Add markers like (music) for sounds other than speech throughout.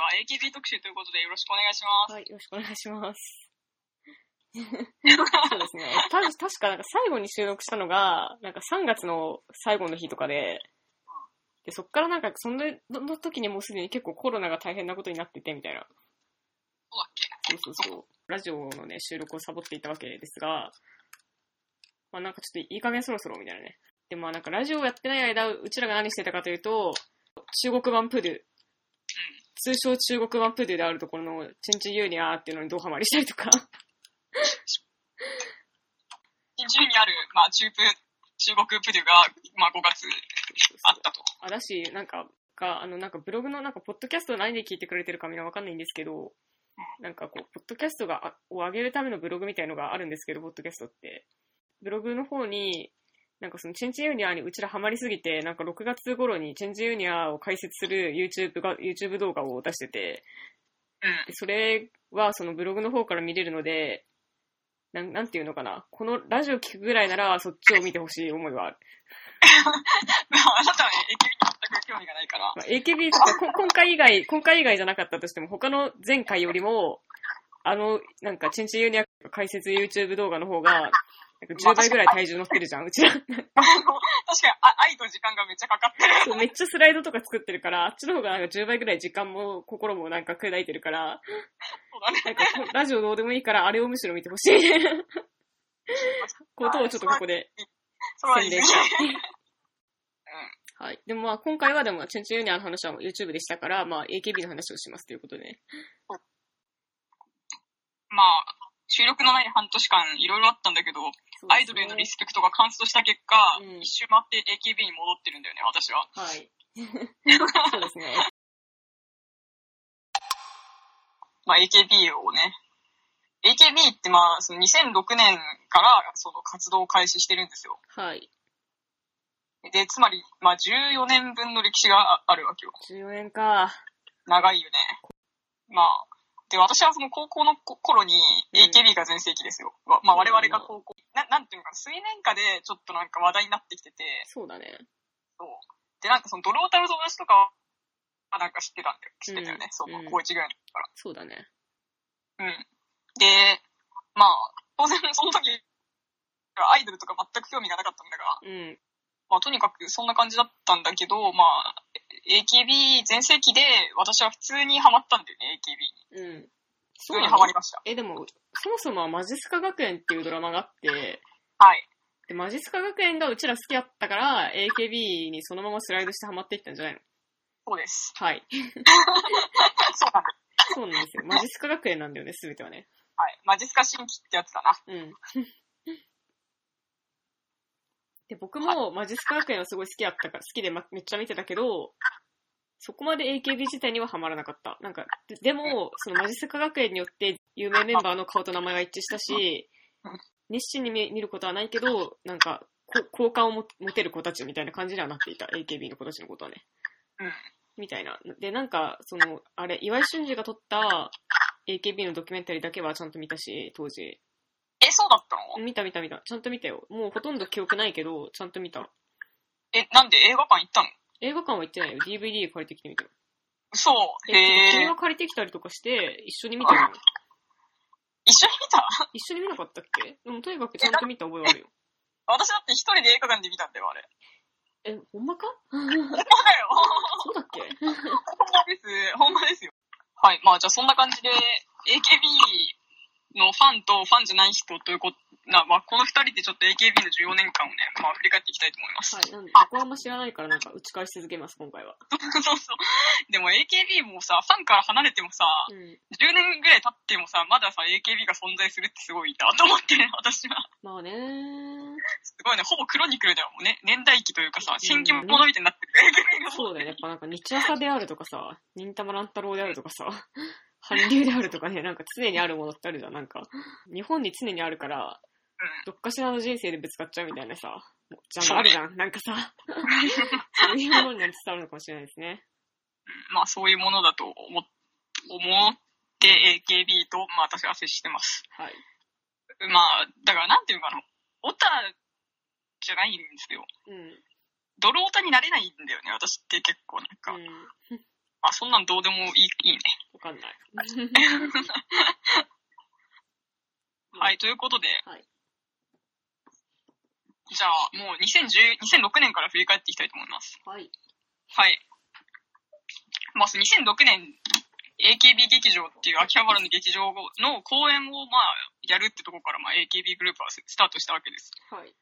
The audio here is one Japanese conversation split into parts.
は AKB 特集ということでよろしくお願いします。はい、よろしくお願いします。(laughs) そうですね。た確かなんか最後に収録したのが、なんか3月の最後の日とかで、で、そっからなんかそのの時にもうすでに結構コロナが大変なことになっててみたいな。そうそうそう。ラジオのね、収録をサボっていたわけですが、まあなんかちょっといい加減そろそろみたいなね。で、まあなんかラジオをやってない間、うちらが何してたかというと、中国版プドゥ、通称中国版プドゥであるところのチンチンユーニャーっていうのにドハマりしたりとか、近中にある、まあ、中プ、中国プデュが、まあ、5月あったと。あ、だし、なんか、が、あの、なんかブログの、なんか、ポッドキャストを何で聞いてくれてるかみんなわかんないんですけど、なんかこう、ポッドキャストが、あを上げるためのブログみたいのがあるんですけど、ポッドキャストって。ブログの方に、なんかそのチェンジユニアにうちらハマりすぎて、なんか6月頃にチェンジユニアを解説する YouTube が、YouTube 動画を出してて、うん。でそれはそのブログの方から見れるので、なんなんていうのかな。このラジオ聞くぐらいならそっちを見てほしい思いはある。(laughs) まあ、あなたはね、AKB に全く興味がないから。まあ、AKB とか、こ (laughs) 今回以外、今回以外じゃなかったとしても、他の前回よりも、あの、なんか、チンチンユニア解説 YouTube 動画の方が、10倍ぐらい体重乗ってるじゃん、うちら。確かにあ、愛と時間がめっちゃかかってる。そうめっちゃスライドとか作ってるから、あっちの方がなんか10倍ぐらい時間も心もなんか砕いてるから、そうだね。なんかこラジオどうでもいいから、あれをむしろ見てほしい (laughs) ことをちょっとここで宣伝した。はい。でもまあ今回はでも、チェンチンユニアの話は YouTube でしたから、まあ AKB の話をしますということでね。まあ、収録のない半年間いろいろあったんだけど、アイドルへのリスペクトが完走した結果、うん一周回って AKB に戻ってるんだよね、私は。はい。(laughs) そうですね。まあ AKB をね。AKB ってまあ、その2006年からその活動を開始してるんですよ。はい。で、つまり、まあ14年分の歴史がああるわけよ。14年か。長いよね。まあ、で、私はその高校のこ頃にうん AKB が全盛期ですよ。わまあ我々が高校、ななんていうのかな、水面下でちょっとなんか話題になってきてて、そうだね。そう。で、なんかそのドロータル友達とかは、なんか知ってたんだよ。知ってたよね。うんそう、うん高1ぐらいの時から。そうだね。うん。で、まあ、当然その時、アイドルとか全く興味がなかったんだが、うん。まあとにかくそんな感じだったんだけど、まあ、AKB 全盛期で私は普通にハマったんだよね、AKB に。うん。普通にハマりました。え、でも、そもそもはマジスカ学園っていうドラマがあって、はい。で、マジスカ学園がうちら好きだったから、AKB にそのままスライドしてハマっていったんじゃないの？そうです。はい。(laughs) そうなんだ。そうなんですよ。マジスカ学園なんだよね、すべてはね。はい。マジスカ新規ってやつだな。うん。で、僕もマジスカ学園はすごい好きだったから、好きでまめっちゃ見てたけど、そこまで AKB 自体にはハマらなかった。なんか、ででも、そのマジスカ学園によって有名メンバーの顔と名前が一致したし、熱心に見見ることはないけど、なんか、こ好感をも持てる子たちみたいな感じにはなっていた。AKB の子たちのことはね。うん。みたいな。で、なんか、その、あれ、岩井俊二が撮った AKB のドキュメンタリーだけはちゃんと見たし、当時。え、そうだったの？見た見た見た。ちゃんと見たよ。もうほとんど記憶ないけど、ちゃんと見た。え、なんで？映画館行ったの？映画館は行ってないよ。DVD 借りてきてみたよ。嘘。え、てかへえ君が。借りてきたりとかして、一緒に見たよ。(laughs) 一緒に見た？一緒に見なかったっけ？でもとにかくちゃんと見た覚えはあるよ。(laughs) 私だって一人で映画館で見たんだよ、あれ。え、ほんまか？ほんまだよ。(laughs) そうだっけ？ほんまです。ほんまですよ。はい。まあ、じゃあそんな感じで、AKB のファンとファンじゃない人ということ、な、まあ、この二人でちょっと AKB の14年間をね、まあ、振り返っていきたいと思います。はい。なんで、僕はあんま知らないからなんか打ち返し続けます、今回は。そうそう。でも AKB もさ、ファンから離れてもさ、うん。10年ぐらい経ってもさ、まださ、AKB が存在するってすごいなと思ってね、(laughs) 私は。まあねー。すごいね、ほぼクロニクルだよ、ね。年代記というかさ、ん新規物みたいになってる。AKB がそうだよね。やっぱなんか日朝であるとかさ、忍たま乱太郎であるとかさ、韓流であるとかね、なんか常にあるものってあるじゃん。なんか、日本に常にあるから、うん。どっかしらの人生でぶつかっちゃうみたいなさ、もうじゃん、あるじゃん。なんかさ、そういうものに伝わるのかもしれないですね。まあ、そういうものだと思っ思って AKB と、まあ、私は接してます。はい。まあ、だから、なんていうのかな。オタじゃないんですよ。うん。ドルオタになれないんだよね、私って結構なんか。うん。あ、そんなんどうでもいい、いいね。わかんない。(laughs) はい、ということで、はいじゃあ、もう2010 2006年から振り返っていきたいと思います。はい。はい。まあ、その2006年、AKB 劇場っていう秋葉原の劇場の公演を、まあ、やるってとこから、まあ、AKB グループはスタートしたわけです。はい。う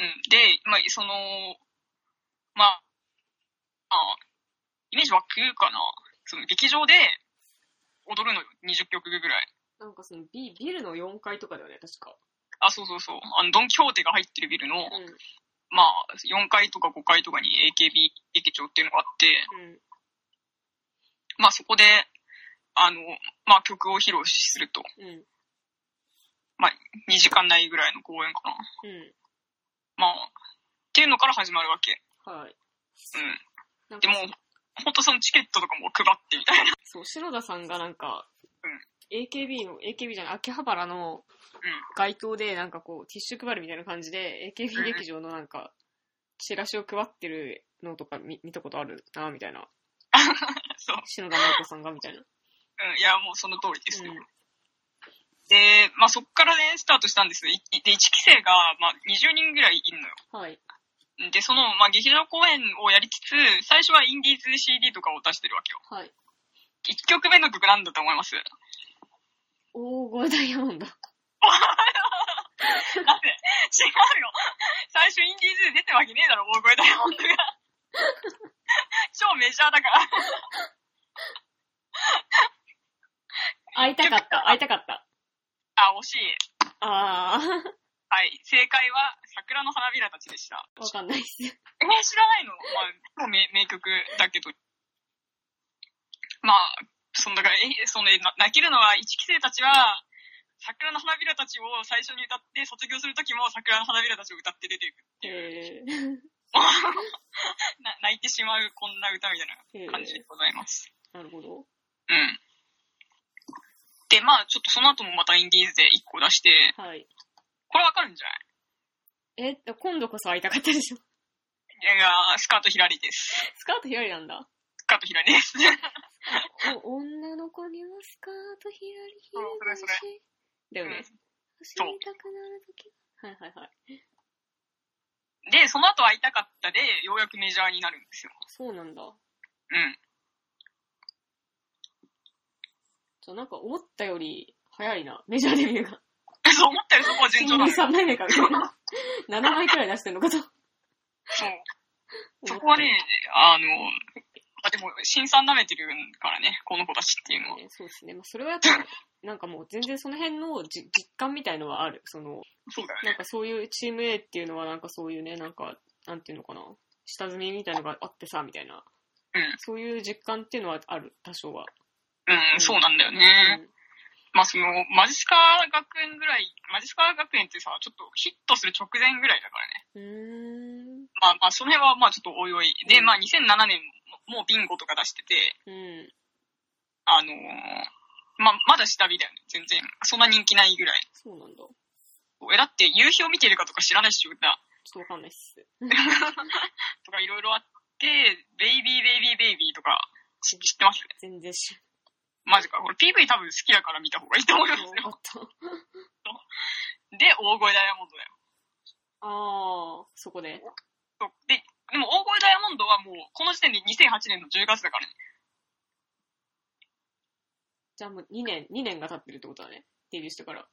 ん。で、まあ、その、まあ、あイメージ湧くかな？その劇場で踊るのよ、20曲ぐらい。なんかそのビビルの4階とかだよね、確か。あ、そうそうそう。あの、ドンキホーテが入ってるビルの、うん。まあ、4階とか5階とかに AKB 劇場っていうのがあって、うん。まあそこで、あの、まあ曲を披露すると。うん。まあ、2時間ないぐらいの公演かな。うん。まあ、っていうのから始まるわけ。はい。うん。でも、ほんとそのチケットとかも配ってみたいな。そう、篠田さんがなんか、うん AKB の、AKB じゃない、秋葉原の街頭でなんかこう、ティッシュ配るみたいな感じで、AKB 劇場のなんか、チラシを配ってるのとか見見たことあるな、みたいな。(laughs) そう。篠田直子さんが、みたいな。うん。いや、もうその通りですよ。うんで、まあそっからね、スタートしたんです。いで、1期生が、まあ20人ぐらいいるのよ。はい。で、その、まあ劇場公演をやりつつ、最初はインディーズ CD とかを出してるわけよ。はい。1曲目の曲なんだと思います大声ダイヤモンド。なんで違うよ。最初インディーズで出てるわけねえだろ、大声ダイヤモンドが。(laughs) 超メジャーだから。会いたかった、会いたかった。あ、惜しい。あはい。正解は、桜の花びらたちでした。ー、わかんないっす。えー、知らないの？まあ、名名曲だけど。まあ、その、だから、え、その、な泣けるのは、1期生たちは、桜の花びらたちを最初に歌って、卒業するときも桜の花びらたちを歌って出ていく。えー、(laughs) な泣いてしまうこんな歌みたいえな感じでー、ございます。なるほど。うん。で、まあ、ちょっとその後もまたインディーズで1個出して、はい。これわかるんじゃない？え、今度こそ会いたかったでしょ。いや、スカートひらりです。スカート左なんだ。スカートひらりです。お女の子にはスカート左そうそれそれ左だよね。走りたくなるとき。はいはいはい。で、その後会いたかったで、ようやくメジャーになるんですよ。そうなんだ。うん。じゃあなんか思ったより早いな。メジャーデビューが。(laughs) そう思ったよ、そこは順調だ新よ。3枚目かみたいな。7枚くらい出してんのかと。そう。そこはね、あの、あでも、新さん舐めてるからね、この子たちっていうのは。ねそうですね。まあ、それはやっぱ、(laughs) なんかもう全然その辺のじ実感みたいのはある。その、そうだよね。なんかそういうチーム A っていうのはなんかそういうね、なんか、なんていうのかな。下積みみたいのがあってさ、みたいな。うん。そういう実感っていうのはある、多少は。うん、そうなんだようね。ん。まあ、その、マジスカ学園ぐらい、マジスカ学園ってさ、ちょっとヒットする直前ぐらいだからね。うーん。まあまあ、その辺はまあちょっとおいおい。で、うんまあ2007年もうビンゴとか出してて、うん。あのーまあまだ下火だよね、全然。そんな人気ないぐらい。そうなんだ。ちょえ、だって夕日を見てるかとか知らないし、歌。っとわかんないっす。(laughs) とかいろいろあって、ベイビーベイビーベイビーとか知知ってます全然知らマジか。これ PV 多分好きだから見た方がいいと思いますよ。で、大声ダイヤモンドだよ。あー、そこで。そうで、でも大声ダイヤモンドはもう、この時点で2008年の10月だからね。じゃあもう2年、2年が経ってるってことだね。デビューしてから。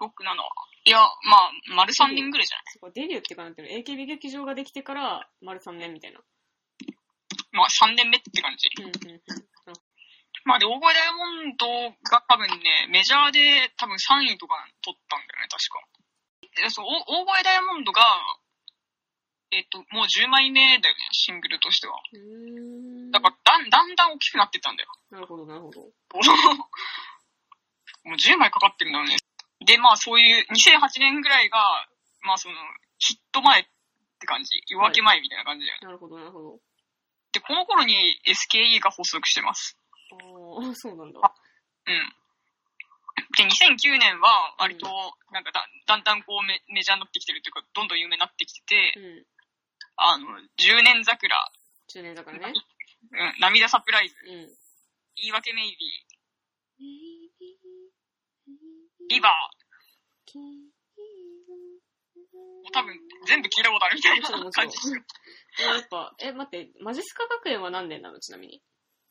6、7いや、まあ、丸3年ぐらいじゃない？そこデビューってかなんていうの ?AKB 劇場ができてから丸3年みたいな。まあ3年目って感じ。うんうんうん。まあで、大声ダイヤモンドが多分ね、メジャーで多分3位とか取ったんだよね、確か。でそう、お大声ダイヤモンドが、えっと、もう10枚目だよね、シングルとしては。だから、だんだんだん大きくなってったんだよ。なるほど、なるほど。(laughs) もう10枚かかってるんだよね。で、まあそういう2008年ぐらいが、まあその、ヒット前って感じ。夜明け前みたいな感じだよね。なるほど、なるほど。で、この頃に SKE が発足してます。あー、そうなんだ。うん。で、2009年は割と、なんかだだんだんこうメメジャーになってきてるっていうか、どんどん有名になってきてて、うん。あの、10年桜、10年だからね。うん、涙サプライズ、うん。言い訳メイビー、リバー、もう多分全部聞いたことあるみたいな感じ。(laughs) やっぱ、え、待って、マジスカ学園は何年なの？ちなみに。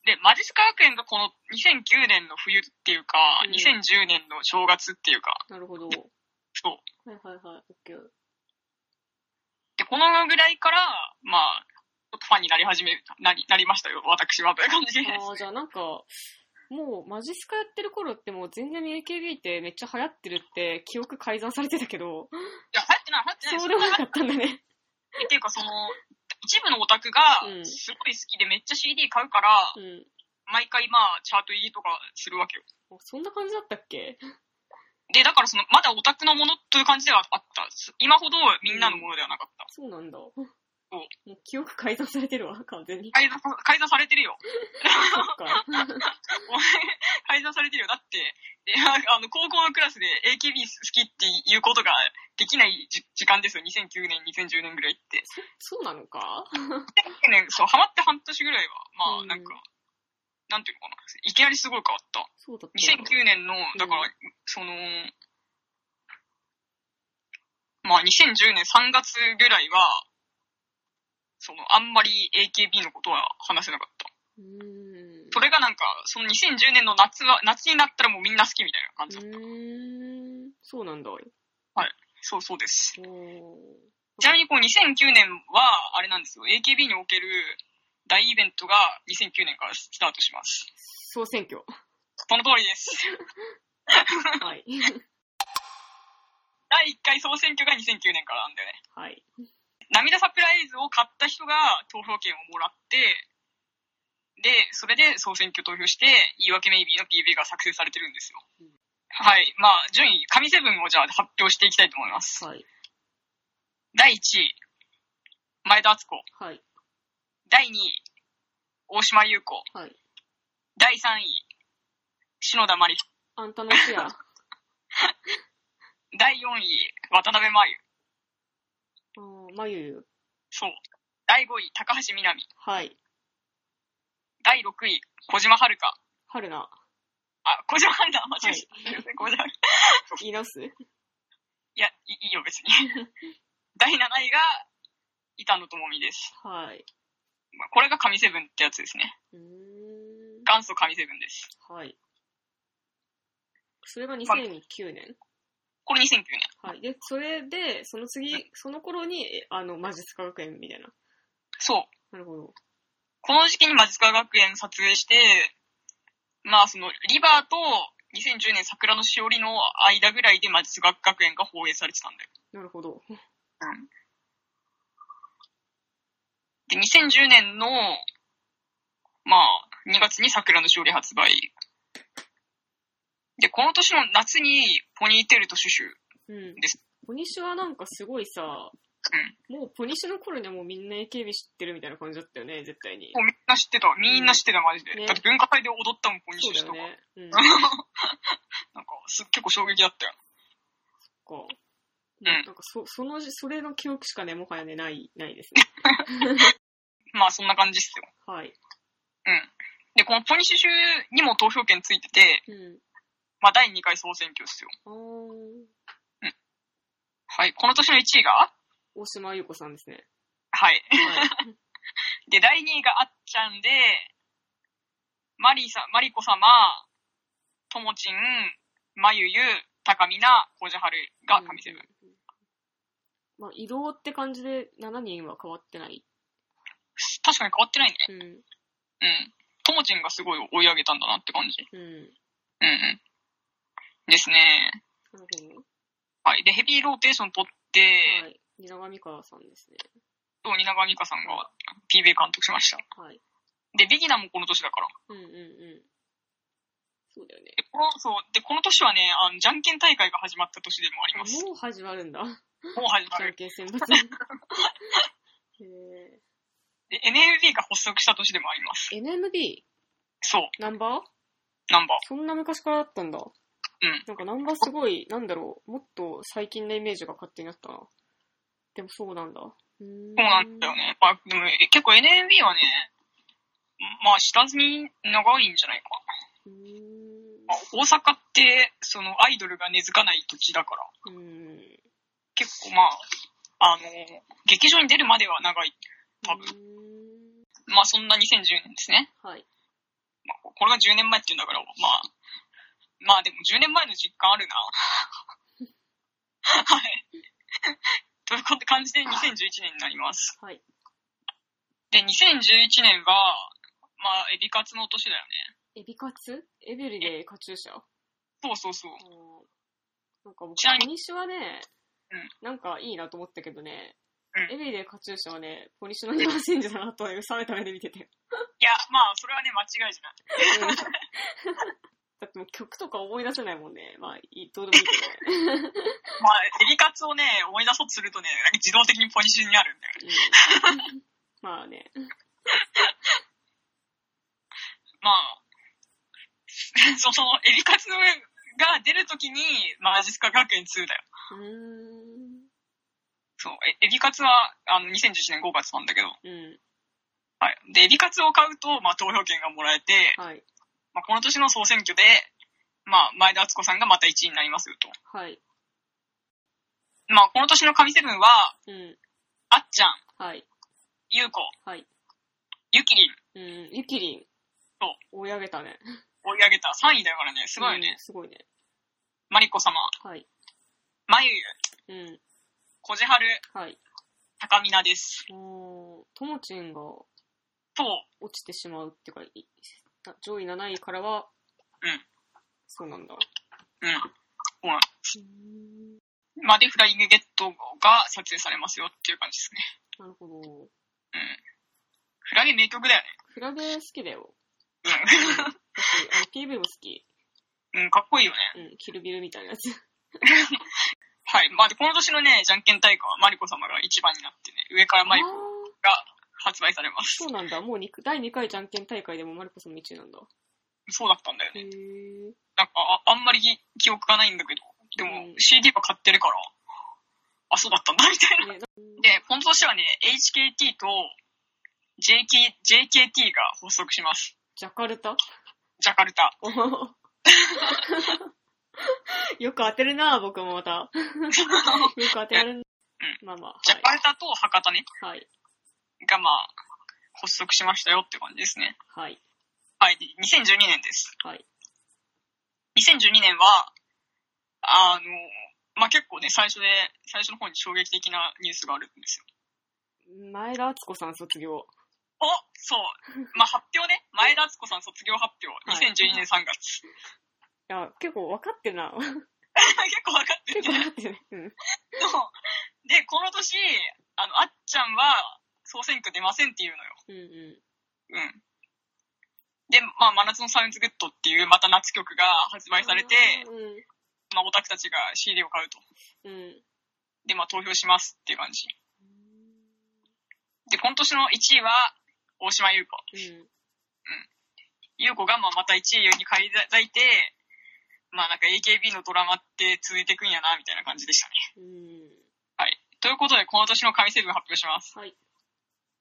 で、マジスカ学園がこの2009年の冬っていうか、うん2010年の正月っていうか、なるほど。そう。はいはいはい、オッケー。で、このぐらいから、まあ、ちょっとファンになり始め、なり、なりましたよ、私は、という感じです。ああ、じゃあなんか、もうマジスカやってる頃ってもう全然 AKB ってめっちゃ流行ってるって記憶改ざんされてたけど、いや、流行ってない、流行ってない。そうでもなかったんだね。(laughs) っていうか、その、一部のオタクがう、んすごい好きでめっちゃ CD 買うから、うん。毎回まあ、チャート入りとかするわけよ。あそんな感じだったっけ？で、だからその、まだオタクのものという感じではあった。今ほどみんなのものではなかった。そうなんだ。もう記憶改ざんされてるわ、完全に。改ざん、改ざんされてるよ。そっか。(laughs) 改ざんされてるよ。だって、であの、高校のクラスで AKB 好きっていうことができないじ時間ですよ。2009年、2010年ぐらいって。そうなのか？2009年、そう、ハマって半年ぐらいは、まあ、うんなんか、なんていうのかな。いきなりすごい変わった。そうだったんだ。2009年の、だから、その、まあ2010年3月ぐらいは、その、あんまり AKB のことは話せなかった。それがなんか、その2010年の夏は、夏になったらもうみんな好きみたいな感じだった。うーん。そうなんだ。おそうそうです。ーちなみにこう2009年は、あれなんですよ。AKB における大イベントが2009年からスタートします。総選挙。その通りです。(laughs) はい。第1回総選挙が2009年からなんだよね。はい。涙サプライズを買った人が投票権をもらって、で、それで総選挙投票して、言い訳メイビーの PV が作成されてるんですようん。はい。まあ、順位、神セブンをじゃあ発表していきたいと思います。はい。第1位、前田敦子。はい。第2位、大島優子。はい。第3位、篠田麻里。あんたのシェア。(laughs) 第4位、渡辺真由。あーまゆゆ。そう。第5位、高橋みなみ。はい。第6位、小島遥香。春菜。あ、小島遥香、間違えはいた。小島言い直す？(laughs) いや、いいいいよ、別に。(laughs) 第7位が、板野友美です。はい。まあこれが神セブンってやつですね。うーん。元祖神セブンです。はい。それが2009年？これ2009年。はい。で、それで、その次、その頃に、えあの、マジスカ学園みたいな。そう。なるほど。この時期にマジスカ学園撮影して、まあその、リバーと2010年桜のしおりの間ぐらいでマジスカ学園が放映されてたんだよ。なるほど。で、2010年の、まあ、2月に桜のしおり発売。で、この年の夏にポニーテールとシュシュ。うん。ですポニッシュはなんかすごいさ、もうポニッシュの頃にはもうみんな AKB 知ってるみたいな感じだったよね、絶対に。もうみんな知ってた。みんな知ってた、マジで。ねだって文化祭で踊ったもん、ポニッシと (laughs) か。ね。うん。なんか、す結構衝撃だったよ。か。うんなんかそ、その、それの記憶しかね、もはやね、ない、ないですね。(laughs) まあ、そんな感じっすよ。はい。うん。で、このポニッシュにも投票権ついてて、うん。まあ、第2回総選挙ですよ。あー、はい。この年の1位が大島優子さんですね。はい。はい。(laughs) で、第2位があっちゃんで、マリーさん、マリコ様、ともちん、まゆゆ、高みな、こじはるが神セブン。うんまあ、移動って感じで7人は変わってない？確かに変わってないね。うん。うん。ともちんがすごい追い上げたんだなって感じ。うん。うんうん。ですね。はい。で、ヘビーローテーション取って、ど。はい。蜷川美香さんですね。と、蜷川美香さんが PV 監督しました。はい。で、ビギナーもこの年だから。うんうんうん。そうだよね。で、この、そう。で、この年はね、あの、じゃんけん大会が始まった年でもありあます。もう始まるんだ。もう始まじゃんる。けん選抜。(laughs) へで、NMB が発足した年でもあります。ー？NMB? そう。ナンバー？ナンバー。そんな昔からあったんだ。うん。なんかナンバーすごい、なんだろう、もっと最近のイメージが勝手になったな。でもそうなんだ。うーんそうなんだよね。まあ、でもえ結構 NMB はね、まあ、下積み長いんじゃないか。まあ、大阪って、その、アイドルが根付かない土地だから、うーん。結構まあ、あの、劇場に出るまでは長い。多分うーんまあ、そんな2010年ですね。はい。まあ、これが10年前って言うんだから、まあ、まあでも10年前の実感あるな。(laughs) はい。という感じで2011年になります。はい。で、2011年は、まあ、エビカツの年だよね。エビカツ？エベリでカチューシャそうそうそう。なんか僕、ポニッシュはね、うんなんかいいなと思ったけどね、うんエベリでカチューシャはね、ポニッシュの2番煎じだなとは冷めた目で見てて。いや、まあ、それはね、間違いじゃない。(laughs) だってもう曲とか思い出せないもんね。まあ、いいどうでもいいけどね。(laughs) まあ、エビカツをね、思い出そうとするとね、自動的にポジションにあるんだよね。うん (laughs) まあね。(laughs) まあ、その、エビカツが出るときに、マジスカ学園2だよ。う。そう、えエビカツは、あの、2011年5月なんだけど、うん。はい。で、エビカツを買うと、まあ、投票権がもらえて、はい。まあ、この年の総選挙で、まあ、前田敦子さんがまた1位になりますよと。はい。まあ、この年の神セブンは、うん。あっちゃん、はい。ゆうこ、はい。ゆきりん、うん。ゆきりん。そう。追い上げたね。追い上げた3位だからね、すごいよねうん。すごいね。マリコ様、はい。まゆゆ、うん。こじはる、はい。高みなです。おーともちんがと、落ちてしまうっていうか、い上位7位からは、うん。そうなんだ。うん。そうなんうん。までフライングゲットが撮影されますよっていう感じですね。なるほど。うん。フラゲ名曲だよフラゲ好きだよ。ね。私、あの PV も好き。うん。うん、かっこいいよね。うん、キルビルみたいなやつ。はい。まあ、で、この年のね、じゃんけん大会はマリコ様が一番になってね、上からマリコが発売されます。そうなんだ。もうに第2回じゃんけん大会でもマリコさんの1位なんだ。そうだったんだよへね。ー。なんか、ああんまり記憶がないんだけど、でもうん CD は買ってるから、あ、そうだったんだ、みたいな。ねで、この年はね、HKT と JK JKT が発足します。ジャカルタ？ジャカルタ。(laughs) よく当てるな僕もまた。(laughs) よく当てられる。まあまあ。ジャカルタと博多ね、はい。がまあ、発足しましたよって感じですね。はい。はい、で2012年です。はい。2012年は、あの、まあ、結構ね、最初で、最初の方に衝撃的なニュースがあるんですよ。前田敦子さん卒業。おそう。まあ、発表ね。前田敦子さん卒業発表。はい2012年3月。いや、結構分かってんな。結構分かってる結構ね。分かってるね。うん。で、この年、あの、あっちゃんは、総選挙出ませんっていうのよ。うんううん。で、まあ、真夏のサウンズグッドっていう、また夏曲が発売ん。されて、うん。まあ、オタクたちが CD を買うと。うん。で、まあ、投票しますっていう感じ。で、今年の1位は、大島優子。うん。優子が、まあ、また1位に返り咲いて、まあ、なんか AKB のドラマって続いていくんやな、みたいな感じでしたね。うん。はい。ということで、この年の神セブン発表します。はい。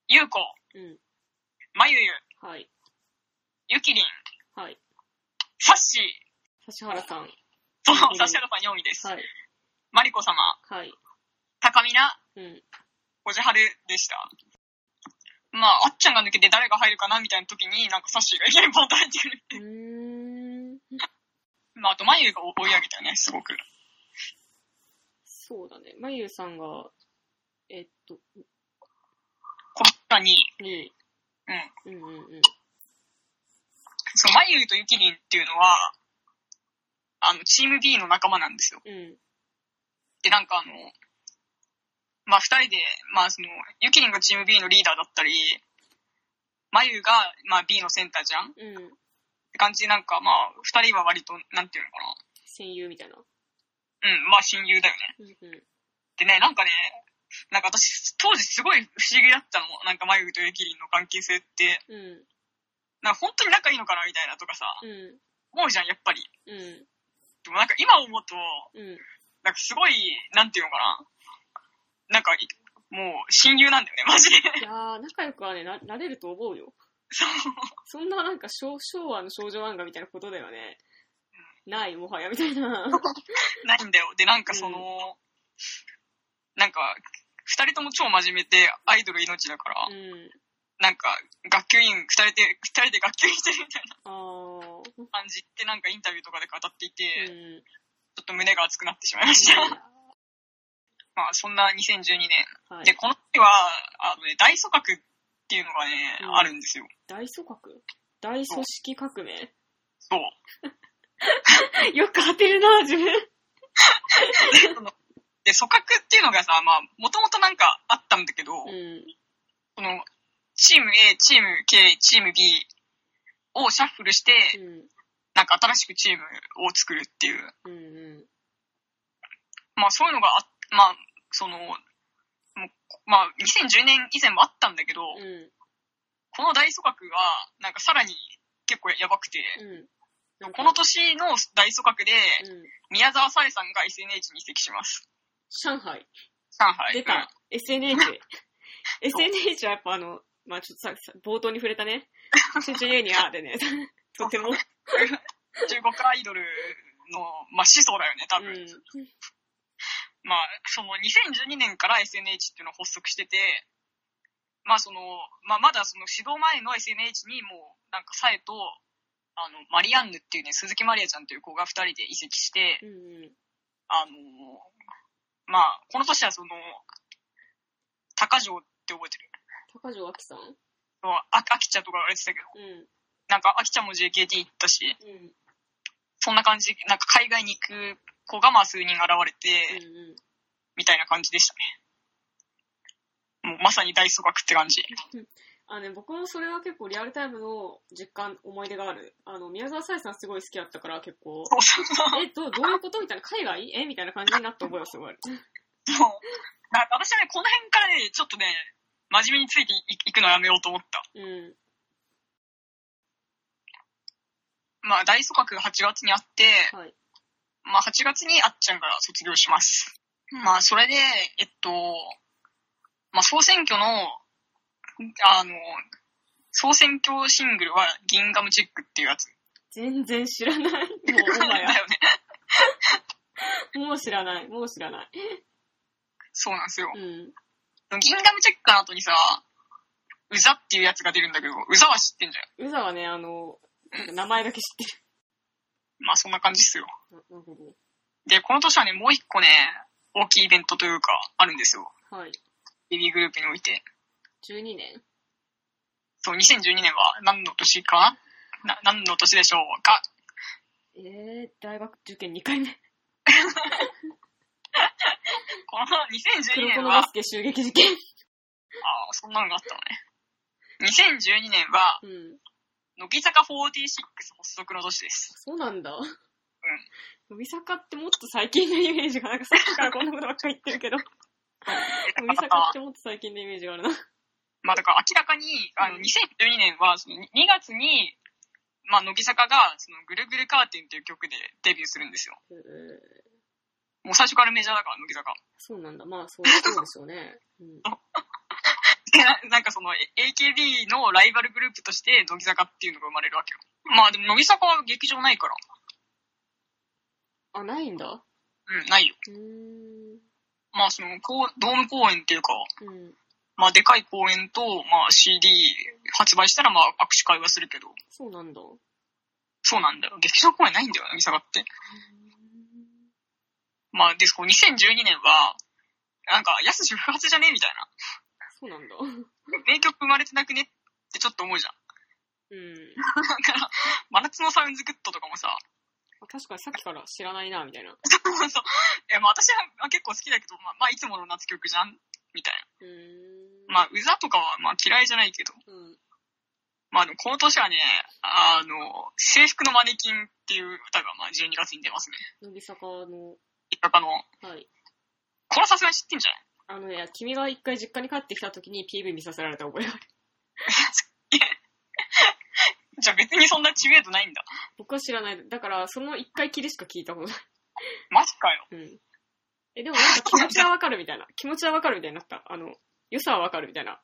優子、うん。まゆゆ、はい。ゆきりん、はい。さっしー、指原さん。そううん、指原さん4位です。はい。まりこ様、はい。高見な、うん。こじはるでした。まあ、あっちゃんが抜けて誰が入るかなみたいな時に、なんかサッシーがいきなりポンと入ってくるってうーん。まあ、あと、まゆが追い上げたよね、すごく。そうだね。まゆさんが、えっと、この中に、に、うん。うんうんうん。そう、まゆとゆきりんっていうのは、あの、チーム B の仲間なんですよ。うん。で、なんかあの、まあ、二人で、まあ、その、ゆきりんがチーム B のリーダーだったり、まゆが、まあ、B のセンターじゃんっうん。て感じで、なんか、まあ、二人は割と、なんていうのか戦友みたいな。な。うん、まあ、親友だよね。うんうん。でね、なんかね、なんか私、当時すごい不思議だったの。なんか、まゆとゆきりんの関係性って、うん。なんか本当に仲いいのかなみたいなとかさ、うん。思うじゃん、やっぱり。うん。でもなんか今思うと、うん。なんかすごい、なんていうのかな。なんか、もう、親友なんだよね、マジで。いやー、仲良くはね、な、なれると思うよ。そう。そんななんか昭昭和の少女漫画みたいなことだよね。ない、もはや、みたいな。(laughs) ないんだよ。で、なんかその、なんか、二人とも超真面目でアイドル命だから、うん。なんか、学級委員二人で、二人で学級委員してるみたいな。感じってなんかインタビューとかで語っていて、うん。ちょっと胸が熱くなってしまいました。まあ、そんな2012年。はいで、。この時は、あのね、大組閣っていうのがね、うんあるんですよ。大組閣？大組織革命？そう。(laughs) よく当てるな、自分。(laughs) で、組閣っていうのがさ、まあ、もともとなんかあったんだけど、うん。その、チーム A、チーム K、チーム B をシャッフルして、うん。なんか新しくチームを作るっていう。うん。うん。まあそういうのがあ、まあ、その、まあ2010年以前もあったんだけど、うん。この大組閣は、なんかさらに結構やばくて、うん。この年の大組閣で、うん。宮沢さえさんが SNH に移籍します。上海。上海。出た。SNH。SNH (laughs) はやっぱあの、まあちょっとさ、さ冒頭に触れたね。チュンチュンユーニャーでね、(laughs) とても。うん中国アイドルの、まあ、始祖だよね、多分。うん。まあ、その2012年から SNH っていうのを発足してて、まあその、まあまだその指導前の SNH にもう、なんかサエと、あの、マリアンヌっていうね、鈴木マリアちゃんという子が二人で移籍して、うん。あの、まあ、この年はその、高城って覚えてる？高城亜希さん？あ秋茶とか言われてたけど、うん。なんか秋茶も JKT 行ったし、うん。そんな感じで、なんか海外に行く子がまあ数人現れて、うん。みたいな感じでしたね。もうまさに大組閣って感じ。(laughs) あのね、僕もそれは結構リアルタイムの実感、思い出がある。あの、宮沢さえさんすごい好きだったから結構、そうそうそう。え、どどういうことみたいな、海外？え？みたいな感じになった覚えはすごいある。そうな私はね、この辺からね、ちょっとね、真面目についていいくのはやめようと思った。うん。まあ、大組閣が8月にあって、はい。まあ、8月にあっちゃんが卒業します。まあ、それで、えっと、まあ、総選挙の、あの、総選挙シングルはギンガムチックっていうやつ。全然知らない。もう、もはやだ。よね。もう知らない。もう知らない。そうなんですよ。うん。ギンガムチェックの後にさ、ウザっていうやつが出るんだけど、ウザは知ってんじゃん。うざはね、あの、名前だけ知ってまあそんな感じっすよ。で、この年はね、もう一個ね、大きいイベントというか、あるんですよ。ど。はい。ベビーグループにおいて。12年そう、2012年は何の年か？なな何の年でしょうか？えー、大学受験2回目。(laughs) この2012黒子年は、のバスケ襲撃事件。ああ、そんなのがあったのね。2012年は、うん。乃木坂46発足の年です。そうなんだ。うん。乃木坂ってもっと最近のイメージが、なんかさっきからこんなことばっかり言ってるけど。(laughs) 乃木坂ってもっと最近のイメージがあるな。まあだから明らかに、あの、2012年は、その2月に、まあ乃木坂が、そのぐるぐるカーテンっていう曲でデビューするんですよ。えーもう最初からメジャーだから、乃木坂。そうなんだ。まあ、そうそうでしょうね。うん。(laughs) でななんかその AKB のライバルグループとして乃木坂っていうのが生まれるわけよ。まあでも乃木坂は劇場ないから。あ、ないんだ。うん、ないよ。まあその、こうドーム公演っていうか、うん。まあでかい公演と、まあ CD 発売したらまあ握手会はするけど、そうなんだ。そうなんだよ。劇場公演ないんだよ、乃木坂って。まあで、こう2012年は、なんか、やすし不発じゃねみたいな。そうなんだ。(laughs) 名曲生まれてなくねってちょっと思うじゃん。うん。(laughs) だから、真夏のサウンズグッドとかもさ、確かにさっきから知らないな、みたいな。う (laughs) そうそう。いや、まあ私は結構好きだけど、まあ、まあいつもの夏曲じゃんみたいーん。な。まあ、うざとかはまあ嫌いじゃないけど。うん。まあでもこの年はね、あの、制服のマネキンっていう歌がまあ12月に出ますね。乃木坂の、一画の。はい。これさすがに知ってんじゃない？あのね、君が一回実家に帰ってきた時に PV 見させられた覚えがある。(laughs) (laughs) じゃあ別にそんな知名度ないんだ。僕は知らない。だから、その一回きりしか聞いたことない。マジかよ。うん。え、でもなんか気持ちはわかるみたいな。気持ちはわかるみたいになった。あの、良さはわかるみたいな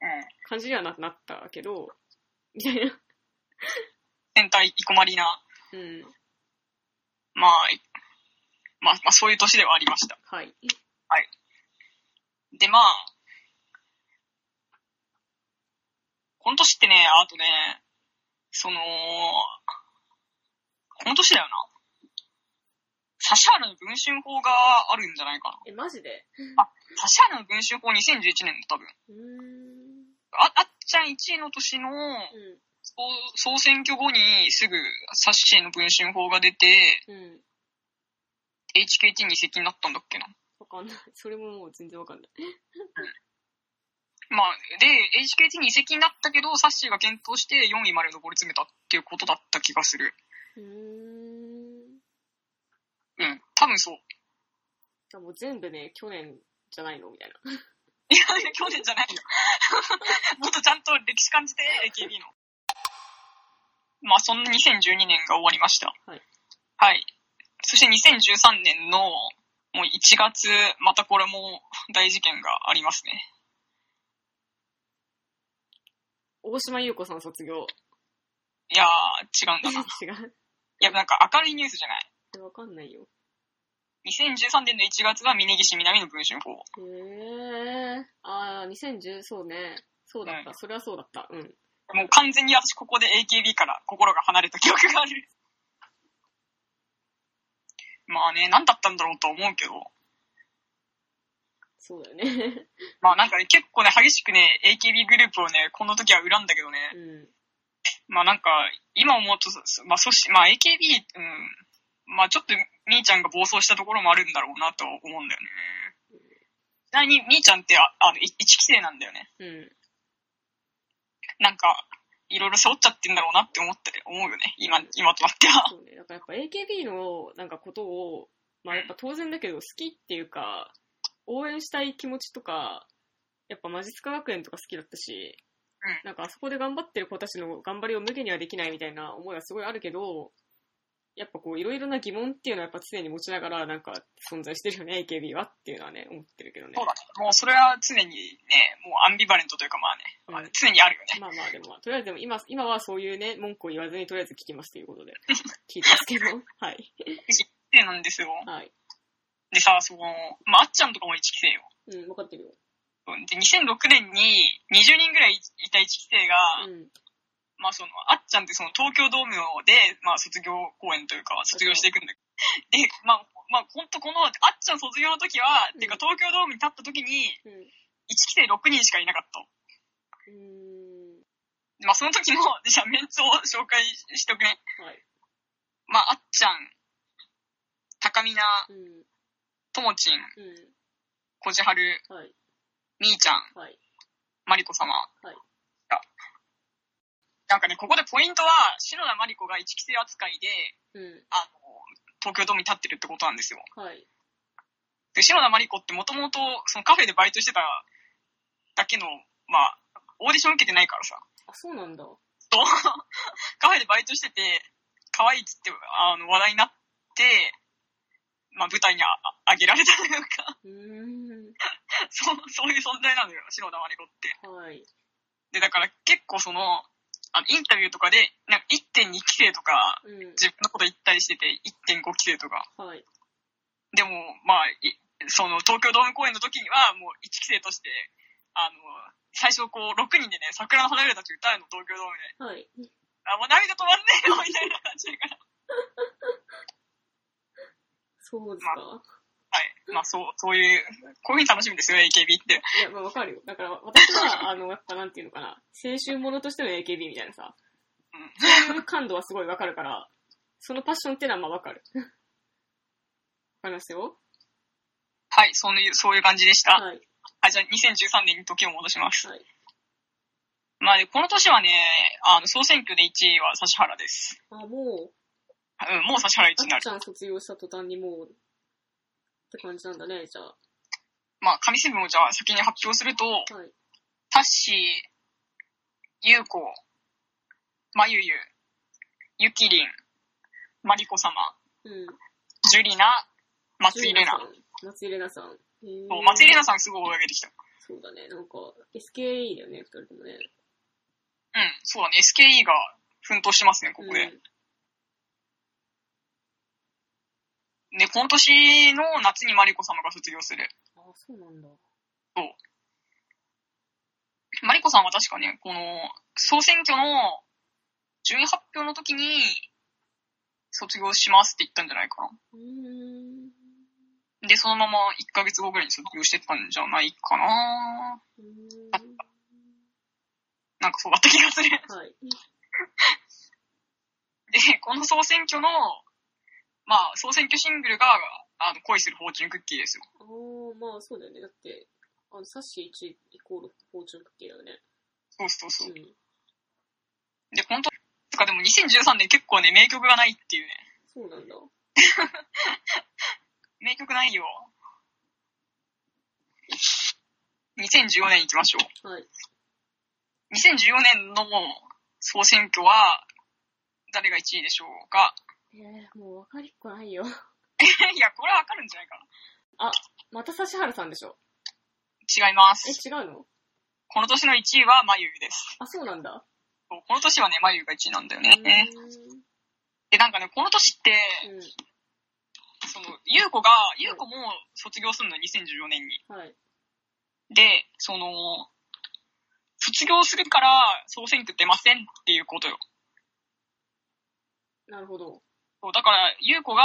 うん。感じにはななったけど、みたいな。戦隊生駒里奈。うん。まあ、まあ、まあ、そういう年ではありました。はい。で、まあ、この年ってね、あとね、その、この年だよな。指原の文春法があるんじゃないかな。え、マジで？指原の文春法2011年の多分。うーん。あ、あっちゃん1位の年のうん。総総選挙後にすぐサッシーの文春法が出て、うん。HKT に移籍になったんだっけな。わかんない。(laughs) それももう全然わかんない。まあ、で、HKT に移籍になったけど、サッシーが検討して4位まで上り詰めたっていうことだった気がする。うーん。うん、多分そう。あもう全部ね、去年じゃないの？みたいな。いや、去年じゃないよ。(laughs) もっとちゃんと歴史感じて、AKB の。まあ、そんな2012年が終わりました。はい。はい。そして2013年の、もう1月、またこれも大事件がありますね。大島優子さん卒業。いやー、違うんだな。い (laughs) 違う。や、なんか明るいニュースじゃない。えわかんないよ。2013年の1月は峯岸みなみの文春法。へえ。あー、2010、そうね。そうだった。うんそれはそうだった。うん。もう完全に私ここで AKB から心が離れた記憶がある。(laughs) まあね、何だったんだろうと思うけど。そうだよね。(laughs) まあなんかね、結構ね、激しくね、AKB グループをね、この時は恨んだけどね。うん。まあなんか、今思うと、そまあそし、まあ AKB、うん、まあちょっとみーちゃんが暴走したところもあるんだろうなと思うんだよね。ちなみにみーちゃんってああのい一期生なんだよね。うん。なんか、いろいろ背負っちゃってんだろうなって思って、思うよね。今、今となっては。そうね。だからやっぱ AKB のなんかことを、まあやっぱ当然だけど好きっていうか、応援したい気持ちとか、やっぱマジスカ学園とか好きだったし、うんなんかあそこで頑張ってる子たちの頑張りを無限にはできないみたいな思いはすごいあるけど、やっぱこういろいろな疑問っていうのはやっぱ常に持ちながらなんか存在してるよね、AKB はっていうのはね、思ってるけどね。そうだね。もうそれは常にね、もうアンビバレントというかまあね、まあうん常にあるよね。まあまあでも、とりあえずでも今、今はそういうね、文句を言わずにとりあえず聞きますということで、(laughs) 聞いてますけど、はい。一期生なんですよ。はい。でさ、その、まああっちゃんとかも一期生よ。うん、分かってるよ。で、2006年に20人ぐらいいた一期生が、うん。まあその、あっちゃんってその東京ドームで、まあ卒業公演というか、卒業していくんだけど、で、まあ、まあほんとこの、あっちゃん卒業の時は、うんてか東京ドームに立った時に、うん。一期生6人しかいなかった。うーん。まあその時の、じゃあメンツを紹介しておくね。はい。まああっちゃん、高見な、うん。ともちん、うん。こじはる、はい。みーちゃん、はい。まりこ様。はいあなんかね、ここでポイントは、篠田まりこが一期生扱いで、うん。あの、東京ドームに立ってるってことなんですよ。はい。で、篠田まりこってもともと、そのカフェでバイトしてただけの、まあ、オーディション受けてないからさ、あ、そうなんだ。と (laughs) カフェでバイトしてて、可愛いっつって、あの、話題になって、まあ、舞台にああげられたというか、う。(laughs) そう、そういう存在なのよ、篠田まりこって。はい。で、だから結構その、あの、インタビューとかで、なんか1.2期生とか、うん。自分のこと言ったりしてて、1.5期生とか。はい。でも、まあ、いその、東京ドーム公演の時には、もう1期生として、あの、最初こう、6人でね、桜の花びらたち歌うの、東京ドームで。はい。あ、もう涙止まんねえよみたいな感じだから。(laughs) そうですか。はい。まあ、そう、そういう、こういうふうに楽しみですよ、AKB って。いや、まあわかるよ。だから私は、(laughs) あの、やっぱなんていうのかな、青春ものとしての AKB みたいなさ、うん。そういう感度はすごいわかるから、そのパッションっていうのはまあわかる。わかりますよ？はい、そういう、そういう感じでした。はい。はい、じゃあ2013年に時を戻します。はい。まあ、でこの年はね、あの、総選挙で1位は指原です。あ、もう、うん、もう指原1位になるあっち。ゃん卒業した途端にもう、って感じなんだね、じゃあ。まあ、紙新聞をじゃあ先に発表すると、はい。タッシー、ゆうこ、まゆゆ、ゆきりん、まりこ様、うん。ジュリナ、松井玲奈。松井玲奈さん。松井玲奈さんすごい追い上げてきた。そうだね。なんか、SKE だよね、二人ともね。うん、そうだね。SKE が奮闘してますね、ここで。うんで、この年の夏にマリコ様が卒業する。あ、そうなんだ。マリコさんは確かね、この、総選挙の順位発表の時に、卒業しますって言ったんじゃないかな。うーん。で、そのまま1ヶ月後ぐらいに卒業してたんじゃないかななんかそうだった気がする。はい。(laughs) で、この総選挙の、まあ、総選挙シングルが、あの、恋するフォーチュンクッキーですよ。ああ、まあそうだよね。だって、あの、サッシー1イコールフォーチュンクッキーだよね。そうそうそうう。ん。で、本当とかでも2013年結構ね、名曲がないっていうね。そうなんだ。(laughs) 名曲ないよ。2014年行きましょう。はい。2014年の総選挙は、誰が1位でしょうか？えー、もう分かりっこないよ。(laughs) いや、これはわかるんじゃないかまた指原さんでしょ？な。違いまえ、す。違うの？この年の1位は眉です。あ、そうなんだ。この年はね、眉が1位なんだようね。ーん。で、なんかね、この年って、うその、ゆうこが、ゆうこも卒業するの、2014年に。ん。はい。で、その、卒業するから総選挙出ませんっていうことよ。なるほど。そうだから、ゆうこが、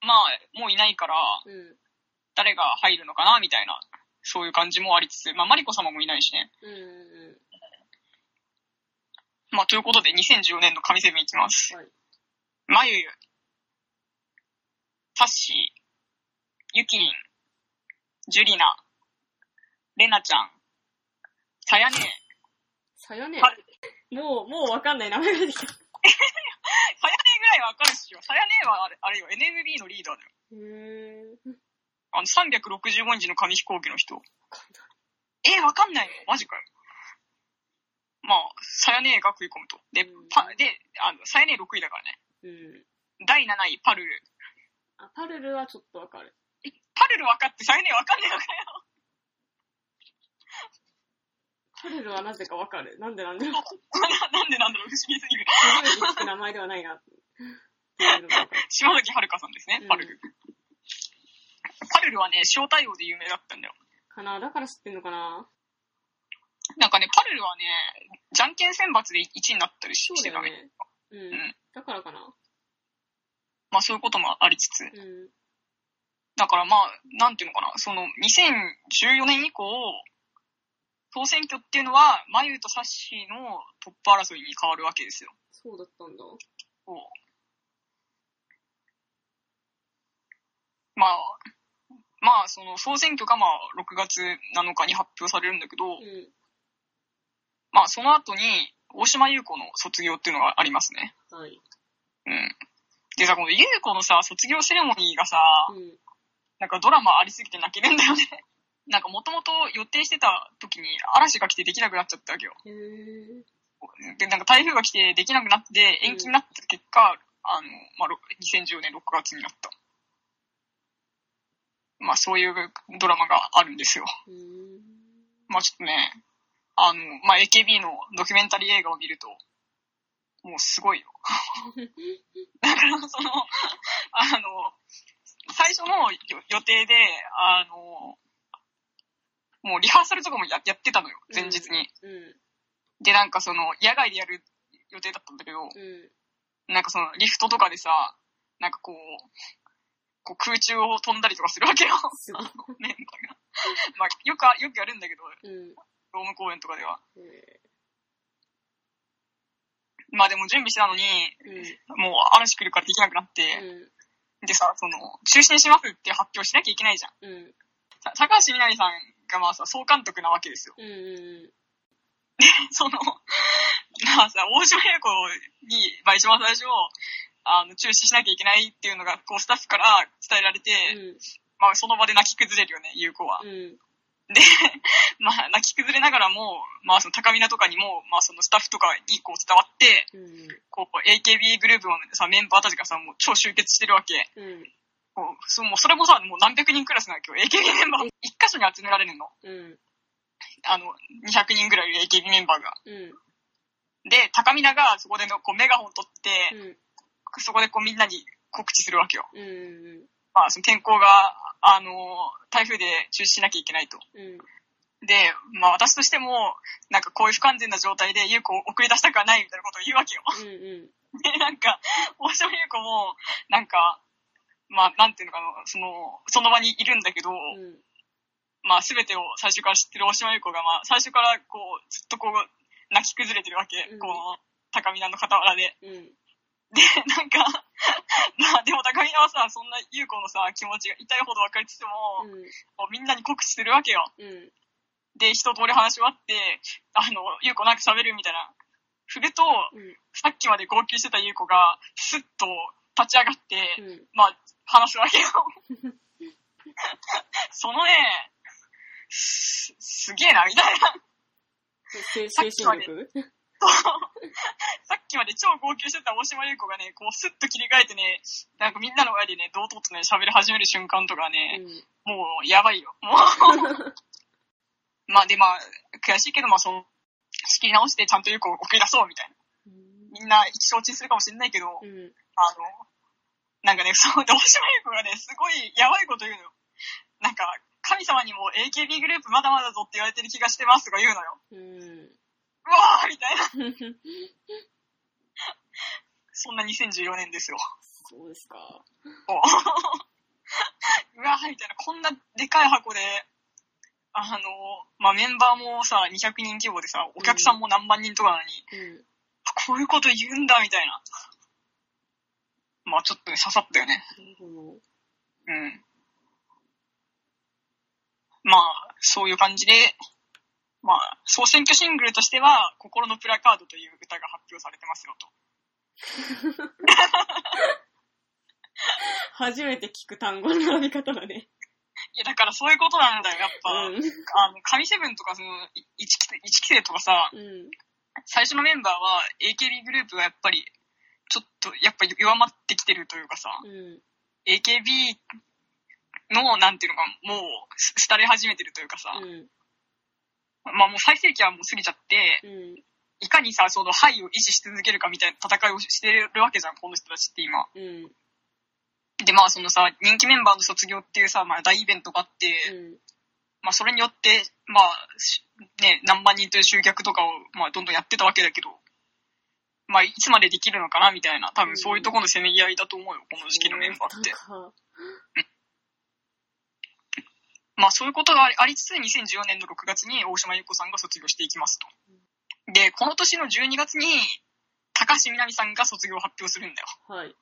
まあ、もういないから、うん。誰が入るのかな、みたいな、そういう感じもありつつ、まあ、マリコ様もいないしね。うんうんまあ、ということで、2014年の神セブンいきます。はいまゆゆ、タッシー、ゆきりん、ジュリナ、レナちゃん、さやねえ、さやねはもう、もう分かんない名前が出てきた。わかるっしょ。さやねえはあれ、あれよ、NMB のリーダーだよ。へー。あの、365日の紙飛行機の人。えー、わかんないの？マジかよ。まあ、さやねえが食い込むと。でうん、パ、で、あの、さやねえ6位だからね。うん。第7位、パルル。あ、パルルはちょっと分かる。え、パルル分かってさやねえわかんねえのかよ。パルルはなぜか分かる。なんでなんだろう。な (laughs) なんでなんだろう、不思議すぎる。初めて聞く名前ではないな。(laughs) 島崎遥さんですねう、んパルル。パルルはね、小太陽で有名だったんだよ。かなだから知ってんのかな？なんかね、パルルはね、じゃんけん選抜で1位になったりしそうしてたね。だよね。うんん。だからかな？まあそういうこともありつつ。うん。だからまあ、なんていうのかな、その2014年以降、総選挙っていうのは、マユとサッシーのトップ争いに変わるわけですよ。そうだったんだ。こうまあ、まあ、その総選挙がまあ6月7日に発表されるんだけど、うん。まあその後に大島優子の卒業っていうのがありますね。はい。うん。でさ、この優子のさ、卒業セレモニーがさ、うん。なんかドラマありすぎて泣けるんだよね。(laughs) なんかもともと予定してた時に嵐が来てできなくなっちゃったわけよ。で、なんか台風が来てできなくなって延期になった結果、あの、まあ、ろ2010年6月になった。まあそういうドラマがあるんですよ。まあちょっとね、あの、まあ AKB のドキュメンタリー映画を見ると、もうすごいよ。(laughs) だからその、あの、最初の予予定で、あの、もうリハーサルとかもややってたのよ、前日に。うん。で、なんかその、野外でやる予定だったんだけど、うん。なんかその、リフトとかでさ、なんかこう、こう空中を飛んだりとかするわけよ。メンバーが。(laughs) まあ、よくあ、よくやるんだけど、うん。ドーム公演とかでは。えまあでも準備してたのに、ーもう嵐来るからできなくなって、うん。でさ、その、中止にしますって発表しなきゃいけないじゃん。うん。さ高橋みなみさんがまあさ、総監督なわけですよ。うん。うん。その、まあさ、大島優子に、まあ一番最初、あの、中止しなきゃいけないっていうのが、こう、スタッフから伝えられて、まあその場で泣き崩れるよね、優子はう。ん。で、(laughs) まあ泣き崩れながらも、まあその高見菜とかにも、まあそのスタッフとかにこう伝わって、うん。こう、AKB グループのさ、メンバーたちがさ、もう超集結してるわけ。うん。こうそもうそれもさ、もう何百人クラスなわけよ。AKB (laughs) メンバー、一箇所に集められるの。うん。あの、200人ぐらい AKB メンバーが。うん。で、高見菜がそこでのこうメガホン取って、うん。そこでこうみんなに告知するわけよ。うん。まあ、その天候が、あの、台風で中止しなきゃいけないと。うん。で、まあ私としても、なんかこういう不完全な状態で優子を送り出したくはないみたいなことを言うわけよ。うん。うん。(laughs) で、なんか、大島優子も、なんか、まあ、なんていうのかな、その、その場にいるんだけど、うん。まあ、すべてを最初から知ってる大島優子が、まあ、最初からこう、ずっとこう、泣き崩れてるわけ。うんこの、高見菜の傍らで。うん。で、なんか、(laughs) まあ、でも高見菜はさ、そんな優子のさ、気持ちが痛いほど分かりつつも、こうみんなに告知するわけよ。うん。で、一通り話し終わって、あの、優子なんか喋るみたいな。振ると、うん。さっきまで号泣してた優子が、スッと立ち上がって、うん。まあ、話すわけよ。(laughs) そのね、す、すげえな、みたいな。精精神力？(laughs) さっきまで超号泣してた大島優子がね、こうスッと切り替えてね、なんかみんなの前でね、堂々とね、喋り始める瞬間とかね、もうやばいよ。もう。(laughs) まあでまあ、悔しいけど、まあその、仕切り直してちゃんと優子を送り出そうみたいな。うん。みんな承知するかもしれないけど、うん。あの、なんかね、そう、大島優子がね、すごいやばいこと言うのよ。なんか、神様にも AKB グループまだまだぞって言われてる気がしてますとか言うのよ。うん。うわーみたいな。(laughs) そんな2014年ですよ。そうですか。おうわーみたいな。こんなでかい箱で、あの、まあ、メンバーもさ、200人規模でさ、お客さんも何万人とかなのに、うん。こういうこと言うんだ、みたいな。まあ、ちょっとね、刺さったよね。なるほど。うん。まあ、そういう感じで、まあ、総選挙シングルとしては、心のプラカードという歌が発表されてますよと。(laughs) 初めて聞く単語の並び方だね。いや、だからそういうことなんだよ、やっぱ。うん。あの、神セブンとか、その、い一期生、とかさ、うん。最初のメンバーは AKB グループがやっぱり、ちょっと、やっぱ弱まってきてるというかさ、うん。AKB の、なんていうのか、もう、す廃れ始めてるというかさ、うん。まあもう最盛期はもう過ぎちゃって、うん。いかにさ、その、ハイを維持し続けるかみたいな戦いをしてるわけじゃん、この人たちって今。うん。で、まあそのさ、人気メンバーの卒業っていうさ、まあ大イベントがあって、うん。まあそれによって、まあ、しね、何万人という集客とかを、まあどんどんやってたわけだけど、まあいつまでできるのかなみたいな、多分そういうところのせめぎ合いだと思うよ、この時期のメンバーって。なんかまあそういうことがありつつ、2014年の6月に大島優子さんが卒業していきますと。で、この年の12月に、高橋みなみさんが卒業を発表するんだよ。はい。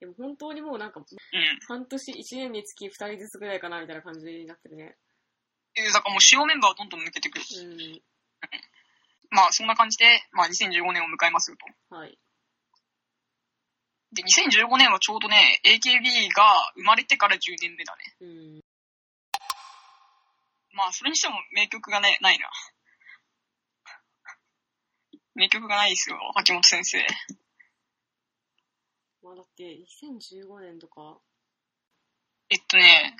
でも本当にもうなんか、うん。半年、1年につき2人ずつぐらいかなみたいな感じになってるね。えーだからもう主要メンバーはどんどん抜けてくる。うん。まあそんな感じで、まあ2015年を迎えますよと。はい。で、2015年はちょうどね、AKB が生まれてから10年目だね。うん。まあそれにしても名曲がね、ないな。(laughs) 名曲がないですよ、秋元先生。まあだって、2015年とか、えっとね、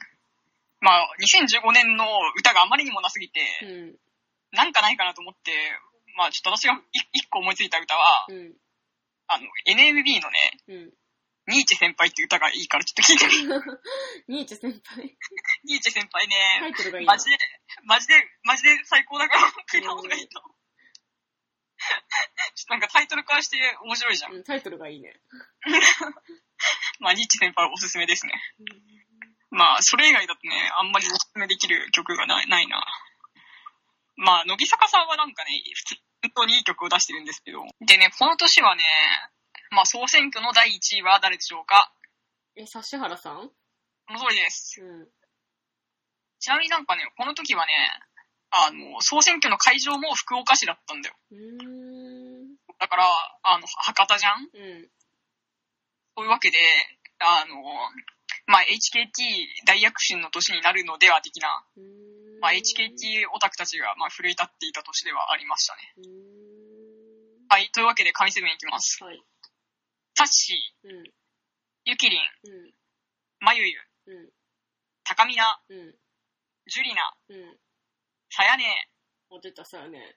まあ2015年の歌があまりにもなすぎて、うん。なんかないかなと思って、まあちょっと私がい一個思いついた歌は、うん。あの、NMB のね、うん。ニーチェ先輩って歌がいいからちょっと聞いてみ。(laughs) ニーチェ先輩。ニーチェ先輩タね、イトルがいいなマジ。で、マジで、マジで最高だから、聞いた方がいいと。ちょっとなんかタイトル化して面白いじゃん。うん、タイトルがいいね。(laughs) まあ、ニッチ先輩おすすめですね。まあ、それ以外だとね、あんまりおすすめできる曲がないないな。まあ、乃木坂さんはなんかね、普通本当にいい曲を出してるんですけど。でね、この年はね、まあ、総選挙の第1位は誰でしょうか？え、指原さん？この通りです。うん。ちなみになんかね、この時はね、あの、総選挙の会場も福岡市だったんだよ。だから、あの、博多じゃん？うん。そういうわけで、あの、まあ、HKT 大躍進の年になるのでは的な。まあ、HKT オタクたちが、まあ、奮い立っていた年ではありましたね。はい、というわけで、神セブンいきます。はい。タッシー、うん。ゆきりん、うん。まゆゆ、うん。たかみな、うん。ジュリナ、うん。さやねあ、出た、そうやね。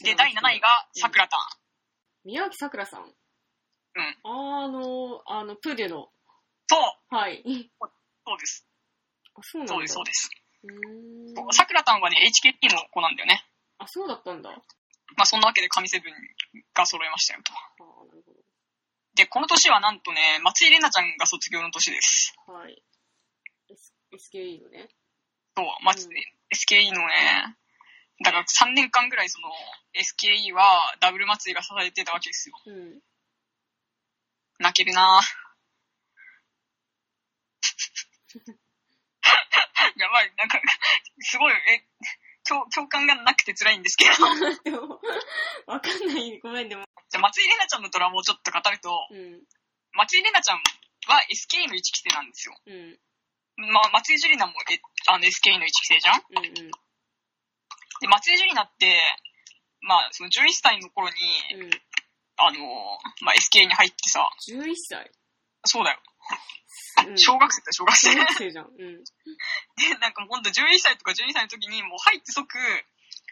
うん。で、第7位が、さくらたん。宮脇さくらさん？うん。あの、あの、プデュの。そうはい。そうです。あ、そうなんだ。そうです、そうです。さくらたんはね、HKT の子なんだよね。あ、そうだったんだ。あまあ、そんなわけで神セブンが揃いましたよと。ーなるほで、この年はなんとね、松井玲奈ちゃんが卒業の年です。ど。はい。S、SKE のね。そう、松、うん SKE のね、だから3年間ぐらいその SKE はダブル松井が支えてたわけですよ。うん。泣けるなぁ。(laughs) やばい、なんか、すごい、え、共 (laughs) 共感がなくて辛いんですけど。でも、わかんない。ごめん、でも。じゃあ松井玲奈ちゃんのドラマをちょっと語ると、うん。松井玲奈ちゃんは SKE の1期生なんですよ。うん。まあ、松井樹里奈もえあの SKE の1期生じゃん？うん。うん。で、松井樹里奈って、まあ、その11歳の頃に、うん。あの、まあ、SKE に入ってさ、11歳？そうだよ。うん。小学生だよ、小学生小。学生じゃん。うん。(laughs) で、なんかもうほんと11歳とか12歳の時に、もう入って即、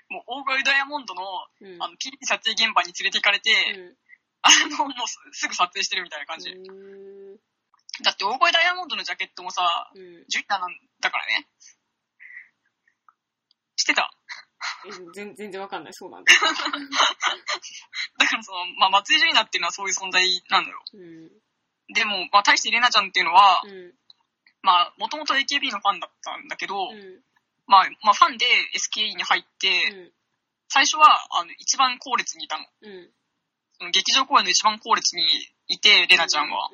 もう大声ダイヤモンドの、うん。あの、ピー撮影現場に連れて行かれて、うん。あの、もうすすぐ撮影してるみたいな感じ。だって大声ダイヤモンドのジャケットもさ、うん。ジュリナなんだからね。知ってたえ全全然わかんない。そうなんだ。(laughs) だからその、まあ、松井樹里奈っていうのはそういう存在なんだよ。うん。でも、まあ、対してレナちゃんっていうのは、うん。まあ、もともと AKB のファンだったんだけど、うん。まあ、まあ、ファンで SKE に入って、うん。最初は、あの、一番後列にいたの。うん。その劇場公演の一番後列にいて、レナちゃんは。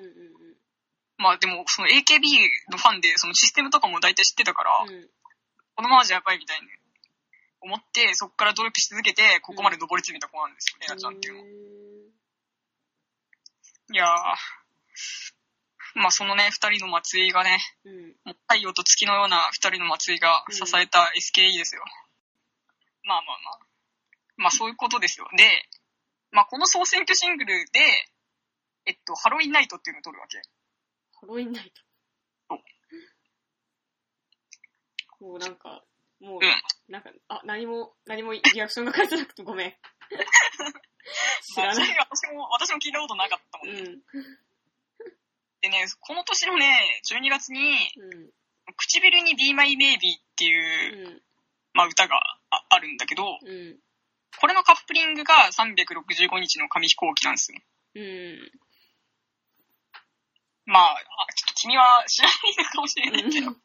まあでも、その AKB のファンで、そのシステムとかも大体知ってたから、うん。このままじゃやばいみたいに思って、そこから努力し続けて、ここまで上り詰めた子なんですよ、レナちゃんっていうのは。いやー、まあそのね、二人の松井がね、うん。もう太陽と月のような二人の松井が支えた SKE ですよ。まあまあまあ。まあそういうことですよ。で、まあこの総選挙シングルで、えっと、ハロウィンナイトっていうのを撮るわけ。ハロウィンナイトそう。こう、なんか、もううん、なんか、あ、何も、何もリアクションが返せなくてごめん。(laughs) 知らない。まあ私も、私も聞いたことなかったもんね。うん。でね、この年のね、12月に、うん。唇に Be My Maybe っていう、うん。まあ、歌がああるんだけど、うん。これのカップリングが365日の紙飛行機なんですよ。うん。まあ、あちょっと君は知らないのかもしれないけど、うん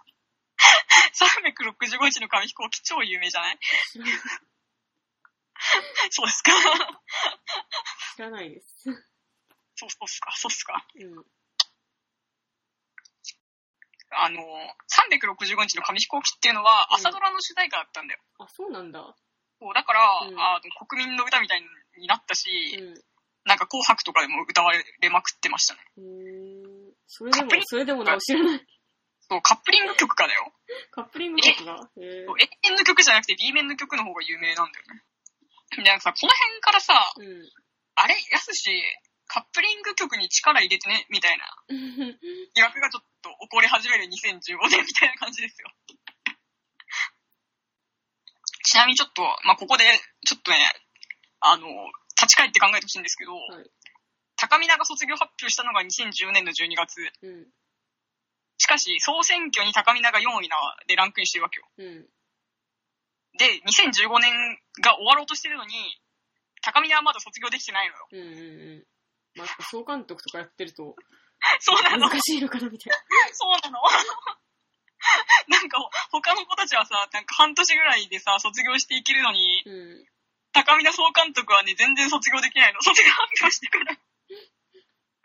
365日の紙飛行機超有名じゃないそうですか知らないです。そうそうっすか、そうっすか。うん。あの、365日の紙飛行機っていうのはうん朝ドラの主題歌だったんだよ。あ、そうなんだ。そうだから、うんあの国民の歌みたいになったし、うん。なんか紅白とかでも歌われまくってましたね。へーそれでも、それでもなお知らない。そう、カップリング曲かだよ。カップリング曲が。へそう A 面の曲じゃなくて B 面の曲の方が有名なんだよね。で、なんかさ、この辺からさ、ーうん。あれ、やすし、カップリング曲に力入れてね、みたいな疑惑がちょっと起こり始める2015年みたいな感じですよ。ちなみにちょっと、まあ、ここで、ちょっとね、あの、立ち返って考えてほしいんですけど、はい高見菜が卒業発表したのが2010年の12月。うん。しかし、総選挙に高見菜が4位なでランクインしてるわけよ。うん。で、2015年が終わろうとしてるのに、高見菜はまだ卒業できてないのよ。うん。うん。まあ、総監督とかやってるとそうなの？難しいのかなみたいそうなの？(laughs) なんか、他の子たちはさ、なんか半年ぐらいでさ、卒業していけるのに、な。うん。高見菜総監督はね、全然卒業できないの。卒業発表してから。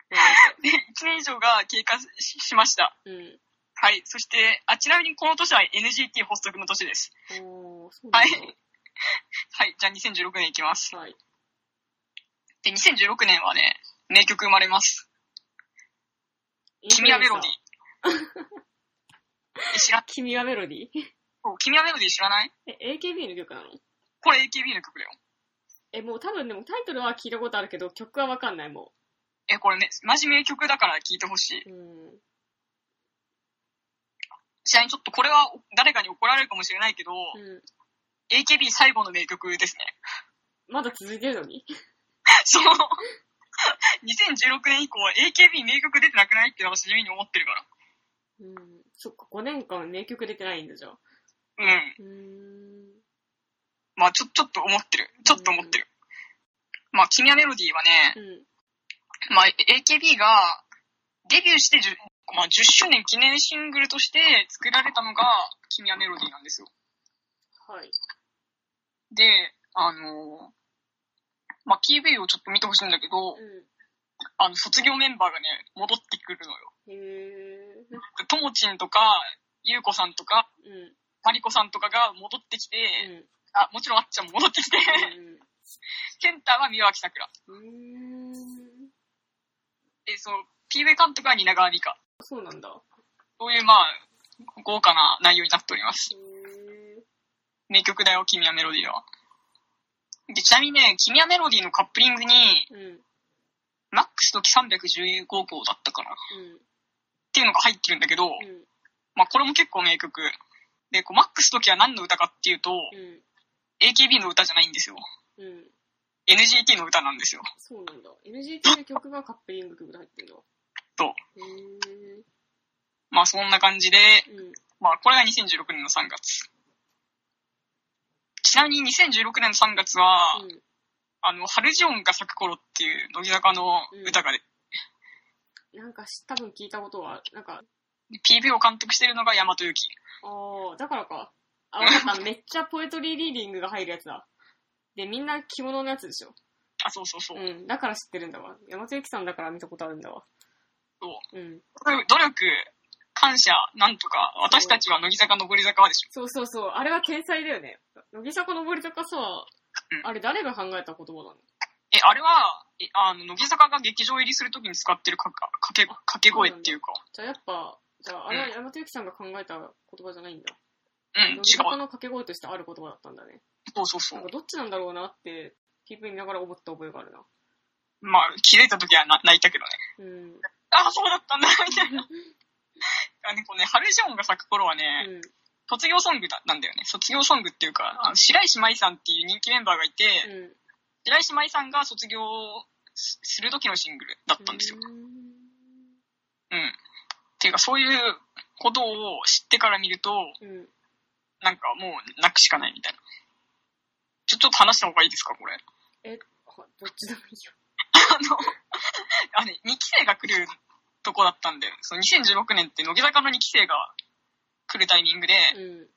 まあで、1年以上が経過ししました。うん。はい。そして、あ、ちなみにこの年は NGT 発足の年です。おー、そうなんだ。はい。じゃあ2016年いきます。はい。で、2016年はね、名曲生まれます。君はメロディー。え、知らん君はメロディー？君はメロディー知らない？え、AKB の曲なの？これ AKB の曲だよ。え、もう多分でもタイトルは聞いたことあるけど、曲はわかんないもえ、これね、マジ名曲だから聞いてほしい。う。うん。ちなみにちょっとこれは誰かに怒られるかもしれないけど、うん。AKB 最後の名曲ですね。まだ続いてるのに？(laughs) そう。(laughs) 2016年以降、AKB 名曲出てなくない？って私地味に思ってるから。うん。そっか、5年間名曲出てないんだ、じゃあ。うん。うーん。まあちょ、ちょっと思ってる。ちょっと思ってる。まあ、君はメロディーはね、うん。まあ、AKB がデビューして 10,、まあ、10周年記念シングルとして作られたのが君はメロディーなんですよ。はい。で、あの、まあ、PV をちょっと見てほしいんだけど、うあの、卒業メンバーがね、戻ってくるのよ。ん。へえ。ともちんとか、ゆうこさんとか、うん。まりこさんとかが戻ってきて、うん。あ、もちろんあっちゃんも戻ってきて、うん。センターは宮脇さくら。うーん。で、そう、PV 監督は蜷川美香。そうなんだ。そういう、まあ、豪華な内容になっております。名曲だよ、君はメロディーは。で、ちなみにね、君はメロディーのカップリングに、うん。マックス時315号だったかなっうん。ていうのが入ってるんだけど、うん。まあこれも結構名曲。で、こうマックス時は何の歌かっていうと、うん。AKB の歌じゃないんですよ。うん。NGT の歌なんですよ。そうなんだ。NGT の曲がカップリング曲で入ってるんだ。そう。まあそんな感じで、うん。まあこれが2016年の3月。ちなみに2016年の3月は、うん。あの、春ジオンが咲く頃っていう乃木坂の歌がで、なんかし、多分聞いたことは、なんか、PV を監督してるのが大和由紀。ああ、だからか。あ、わかった。(laughs) めっちゃポエトリーリーディングが入るやつだ。で、みんな着物のやつでしょ。あ、そうそうそう。うん。だから知ってるんだわ。山田由紀さんだから見たことあるんだわ。そううん。努力、感謝、なんとか、私たちは乃木坂上り坂はでしょ。そうそうそう。あれは天才だよね。乃木坂登り坂さ、うんあれ誰が考えた言葉なの？え、あれは、えあの、乃木坂が劇場入りするときに使ってるかか掛け掛け声っていうか、じゃあやっぱ、じゃああれは山田由紀さんが考えた言葉じゃないんだ。うん、違乃木坂う。の掛け声としてある言葉だったんだね。そうそうそうなんか。どっちなんだろうなって、PV 見ながら思った覚えがあるな。まあ、気づいたときはな泣いたけどね。うん。あ、そうだったんだ、みたいな。(laughs) あね、こうね、春ジオンが咲く頃はね、うん。卒業ソングだなんだよね。卒業ソングっていうか、あの白石麻衣さんっていう人気メンバーがいて、うん。白石麻衣さんが卒業すする時のシングルだったんですよ。うん。っていうか、そういうことを知ってから見ると、うん。なんかもう泣くしかないみたいな。ちょ、ちょっと話した方がいいですか、これ。え、はどっちでもいいよ。あの、あのね、2期生が来るとこだったんで、その2016年って乃木坂の2期生が来るタイミングで、うん。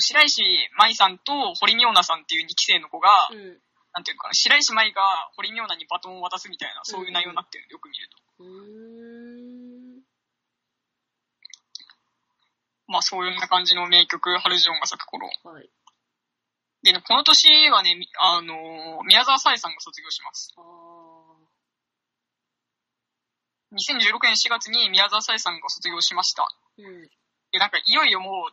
白石麻衣さんと堀美央奈さんっていう2期生の子が、うん。なんていうのかな、白石麻衣が堀美央奈にバトンを渡すみたいな、そういう内容になってる、よく見ると。うーん。まあそういう感じの名曲、春ジオンが咲く頃。はい。でね、この年はね、みあのー宮沢さえさんが卒業します。あ2016年4月に宮沢さえさんが卒業しました。ー。うん。で、なんかいよいよもう、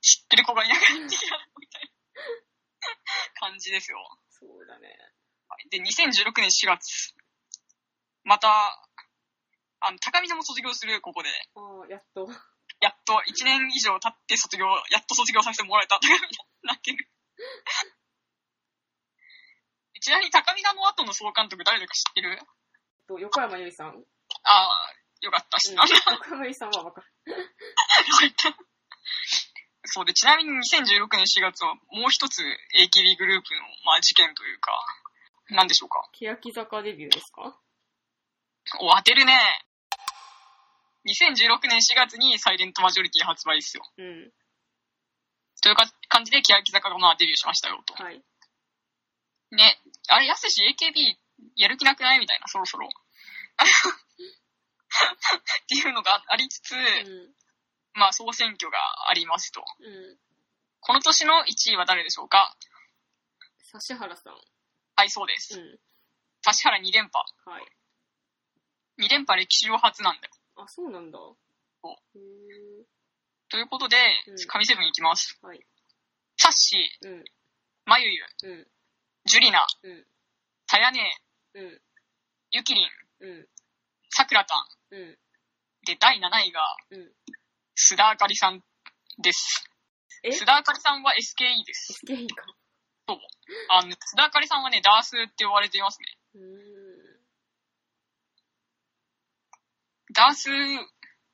知ってる子がいなくなってきたみたいな感じですよ。そうだね。はいで、2016年4月、また、あの、高見も卒業する、ここで。ああ、やっと。やっと1年以上経って卒業、やっと卒業させてもらえた高見になってる。(laughs) ちなみに高見の後の総監督誰だか知ってる？と横山由依さん。うん。ああ、よかった。知った。横山由依さんはわかる。(laughs) そうで、ちなみに2016年4月はもう一つ AKB グループの、まあ、事件というか、何でしょうか。欅坂デビューですか？お、当てるね。2016年4月にサイレントマジョリティ発売ですよ。うん。というか感じで、欅坂がまあデビューしましたよと。はい。ね。あれ、やすし AKB やる気なくない？みたいな、そろそろ。(laughs) っていうのがありつつ、うん。まあ総選挙がありますと。うん。この年の1位は誰でしょうか？指原さん。はい、そうです。うん。指原2連覇。はい。2連覇歴史上初なんだよ。あ、そうなんだ。うへーということでうん、神セブンいきます。はい。サッシー、うん。まゆゆ、うん。ジュリナ、うん。さやねうん。ゆきりん、うん。さくらたん。うん。で、第7位が、うん。須田あかりさんです。え？須田あかりさんは SKE です。SKE か。あの、須田あかりさんはね、ダースって呼ばれていますね。うーん。ダース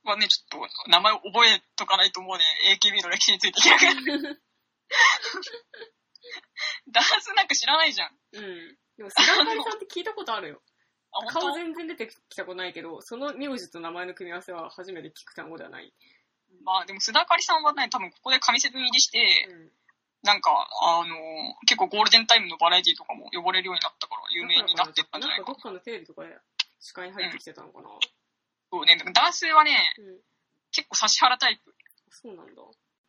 はね、ちょっと名前を覚えとかないと思うね。AKB の歴史について聞く。(laughs) ダースなんか知らないじゃん。うん。でも、菅あかりさんって聞いたことあるよ。顔全然出てきたことないけど、その名字と名前の組み合わせは初めて聞く単語ではない。まあでも須田あかりさんはね、多分ここで神セブン入りして、うん。なんか、あの結構ゴールデンタイムのバラエティとかも呼ばれるようになったから有名になってったんじゃないかな。なんかどっかのテレビとかで視界に入ってきてたのかな。そうね、でもダースはね、うん。結構指原タイプ。そうなんだ。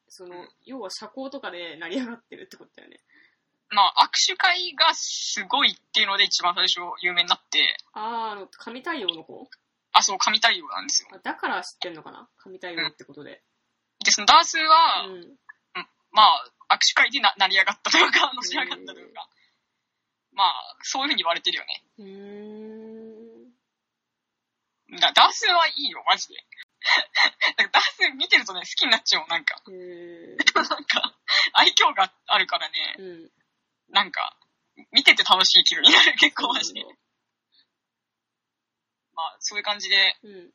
その、要は社交とかで成り上がってるってことだよね。まあ握手会がすごいっていうので一番最初有名になって、あー、あの、神対応の子あ、そう、神対応なんですよ。あだから知ってんのかな？神対応ってことで。で、そのダースは、うん。まあ、握手会でな成り上がったというか、のし上がったというか、まあ、そういうふうに言われてるよね。うーん。だダースはいいよ、マジで。(laughs) なんかダース見てるとね、好きになっちゃうもん、なんか。へー。なんか、愛嬌があるからね、うん。なんか、見てて楽しい気分になる、(laughs) 結構マジで。まあ、そういう感じで、うん。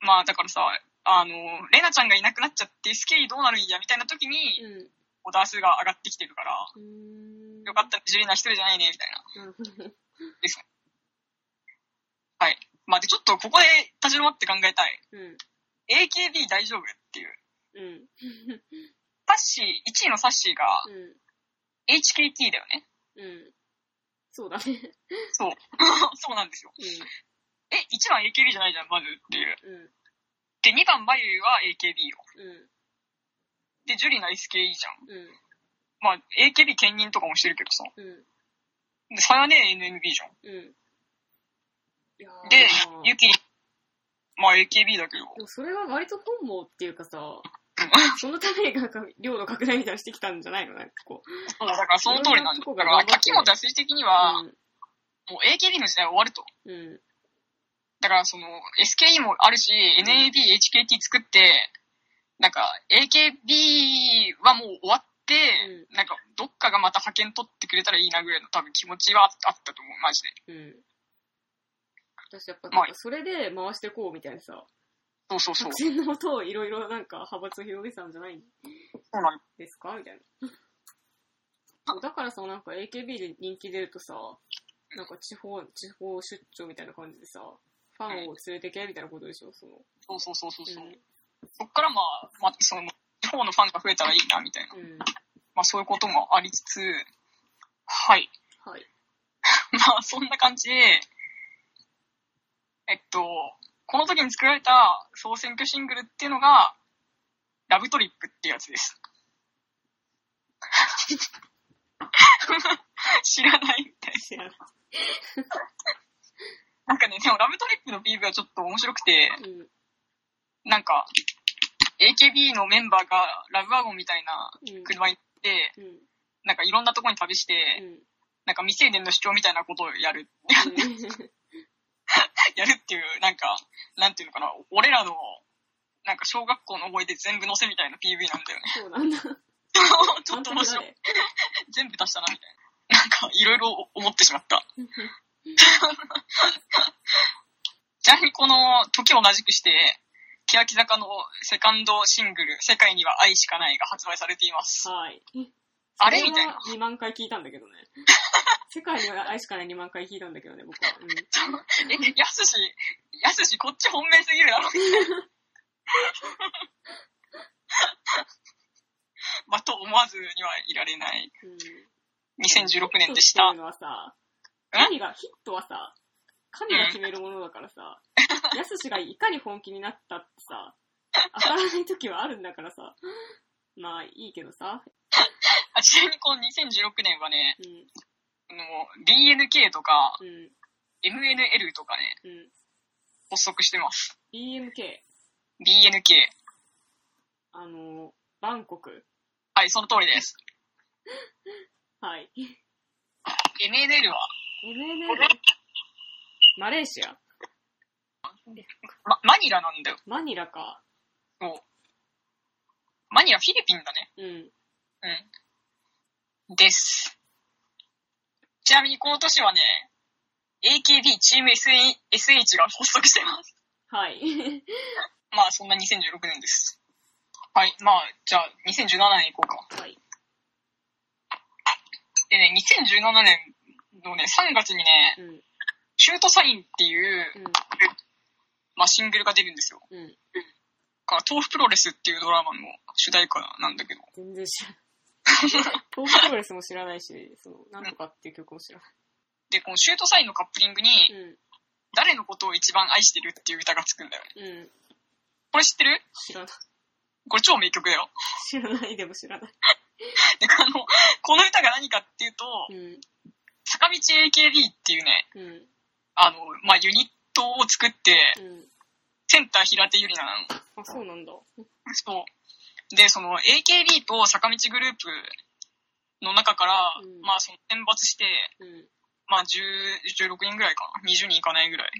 まあ、だからさ、あの、レナちゃんがいなくなっちゃって、スケイどうなるんや、みたいな時に、うん。こうダースが上がってきてるから。よかった、ジュリーナ一人じゃないね、みたいな。うん。はい。まあ、で、ちょっとここで立ち止まって考えたい。うん。AKB 大丈夫っていう。うん。サッシー、1位のサッシーがうん。HKT だよね。うん。そうだね。そう。(laughs) そうなんですよ。うえ、1番 AKB じゃないじゃん、まずっていう。ん。うん。で、2番眉は AKB よ。うん。で、ジュリーナ SKE じゃん。うん。まあ、AKB 兼任とかもしてるけどさ。うん。で、さやね NMB じゃん。うん。で、ゆきり、まあ AKB だけど。それは割と本望っていうかさ、(laughs) そのためになんか領土拡大みたいなのしてきたんじゃないの？なんかこそうだからその通りなんだ。だから、秋元康的にう。は、もう AKB の時代は終わると。うん。うん。だから、その、SKE もあるし、NAB、HKT 作って、なんか、AKB はもう終わって、なんか、どっかがまた派遣取ってくれたらいいなぐらいの多分気持ちはあったと思う、マジで。うん。私やっぱ、まあそれで回してこうみたいなさ、そうそうそう作。戦のもとをいろいろなんか派閥を広げてたんじゃないんそうなの。ですかみたいな。そうだからさ、なんか AKB で人気出るとさ、なんか地方、地方出張みたいな感じでさ、ファンを連れてけみたいなことでしょ、その。そうそうそうそうそう。うんそっからまあ、まあ、その、地方のファンが増えたらいいな、みたいな。うん。まあ、そういうこともありつつ、はい。はい。(laughs) まあ、そんな感じで、えっと、この時に作られた総選挙シングルっていうのが、ラブトリップってやつです。(laughs) 知らないみたい。知らない。なんかね、でもラブトリップの PV はちょっと面白くて、うん。なんか、AKB のメンバーがラブワゴンみたいなうん。車に行って、うん。なんかいろんなとこに旅して、うん。なんか未成年の主張みたいなことをやる。(laughs) やるっていう、なんか、なんていうのかな、俺らの、なんか小学校の思い出全部載せみたいな PV なんだよね。そうなんだ。(laughs) ちょっと面白い。い。全部足したな、みたいな。なんか、いろいろ思ってしまった。ちなみにこの、時を同じくして、欅坂のセカンドシングル、世界には愛しかないが発売されています。はい。あれみたいな。2万回聞いたんだけどね。(laughs) 世界には愛しかない2万回聞いたんだけどね、僕は。うん。え、やすし、やすし、こっち本命すぎるだろ。(laughs) まあ、と思わずにはいられない。うん2016年でした。のはさ、え？神が、ヒットはさ、神が決めるものだからさ、やすしがいかに本気になったってさ、当たらない時はあるんだからさ、まあいいけどさ、あちなみにこの2016年はね、うん、あの BNK とかうん、MNL とかね、うん。発足してます。BMK、BNK。あの、バンコク、はい、その通りです。(laughs) はい。MNL は、MNL、マレーシア、ま、マニラなんだよ。マニラか。そう。マニニはフィリピンだね。うん。うん。です。ちなみにこの年はね、AKB チーム SH が発足してます。はい。(laughs) まあそんな2016年です。はい。まあ、じゃあ2017年行こうか。はい。でね、2017年のね、3月にね、うん。シュートサインっていう、うん。まあシングルが出るんですよ。うん。か豆腐プロレスっていうドラマの主題歌なんだけど。全然知らない。(laughs) 東北プロレスも知らないし、その、なんとかっていう曲も知らない。で、このシュートサインのカップリングに、うん。誰のことを一番愛してるっていう歌がつくんだよね。うん。これ知ってる？知らない。これ超名曲だよ。知らないでも知らない。(laughs) で、あの、この歌が何かっていうと、うん。坂道 AKB っていうね、うん。あの、まあ、ユニットを作って、うん。センター平手ゆりななの。あ、そうなんだ。そう。で、その AKB と坂道グループの中から、うんまあ、その選抜して、うん。まあ、10 16人ぐらいかな。20人いかないぐらい。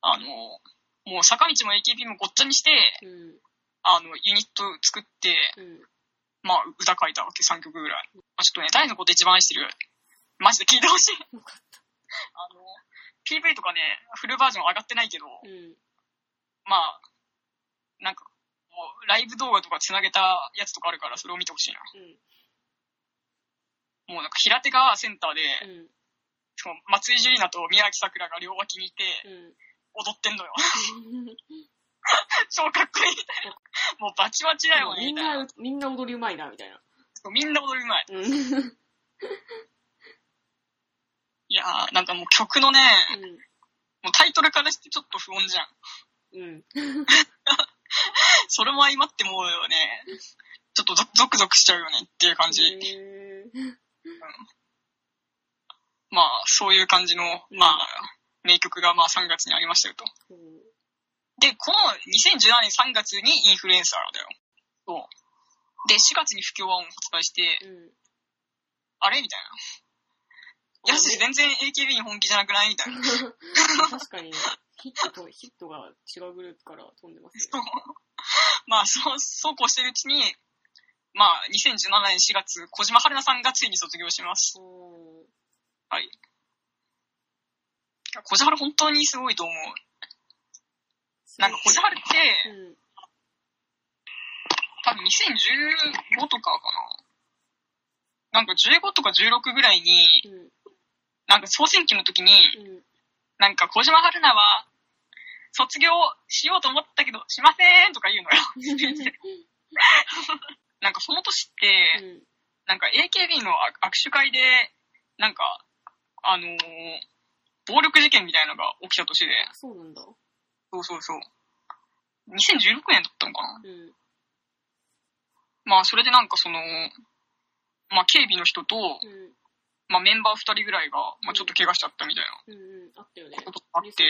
あの、もう坂道も AKB もごっちゃにして、うん。あの、ユニット作って、うん。まあ、歌書いたわけ、3曲ぐらい。まあ、ちょっとね、誰のこと一番愛してるマジで聞いてほしい。(laughs) あの、PV とかね、フルバージョン上がってないけど。まあ、なんか、ライブ動画とか繋げたやつとかあるから、それを見てほしいな。もうなんか、平手がセンターで、うん。その松井樹里奈と宮脇さくらが両脇にいて、うん。踊ってんのよ。うん。超かっこいいみたいな。もうバチバチだよね、みんみたいな。な、みんな踊りうまいな、みたいな。そうみんな踊りうまい。うん。いやー、なんかもう曲のね、もうタイトルからしてちょっと不穏じゃん。うん。(laughs) それも相まってもうね、ちょっとゾゾクゾクしちゃうよねっていう感じ。へーまあ、そういう感じの、まあ、名曲がまあ3月にありましたよと。うんで、この2017年3月にインフルエンサーだよ。そう。で、4月に不協和音を発売して、うん。あれ？みたいな。やすし全然 AKB に本気じゃなくないみたいな。(laughs) 確かに、ヒットと、ヒットが違うグループから飛んでますね。まあ、そう、そうこうしてるうちに、まあ、2017年4月、小島春菜さんがついに卒業します。おはい。小島春本当にすごいと思う。なんか小島春って、うん。多分2015とかかな。なんか15とか16ぐらいに、うん。なんか総選挙の時に、うん。なんか小島春菜は、卒業しようと思ったけど、しませんとか言うのよ。なんかその年って、うん。なんか AKB の握手会で、なんか、あのー暴力事件みたいなのが起きた年で、そうなんだ。そうそうそう。2016年だったのかなうん。まあ、それでなんかその、まあ、警備の人と、うん。まあ、メンバー2人ぐらいが、まあ、ちょっと怪我しちゃったみたいなうん。うん。あったよね。ことがあって。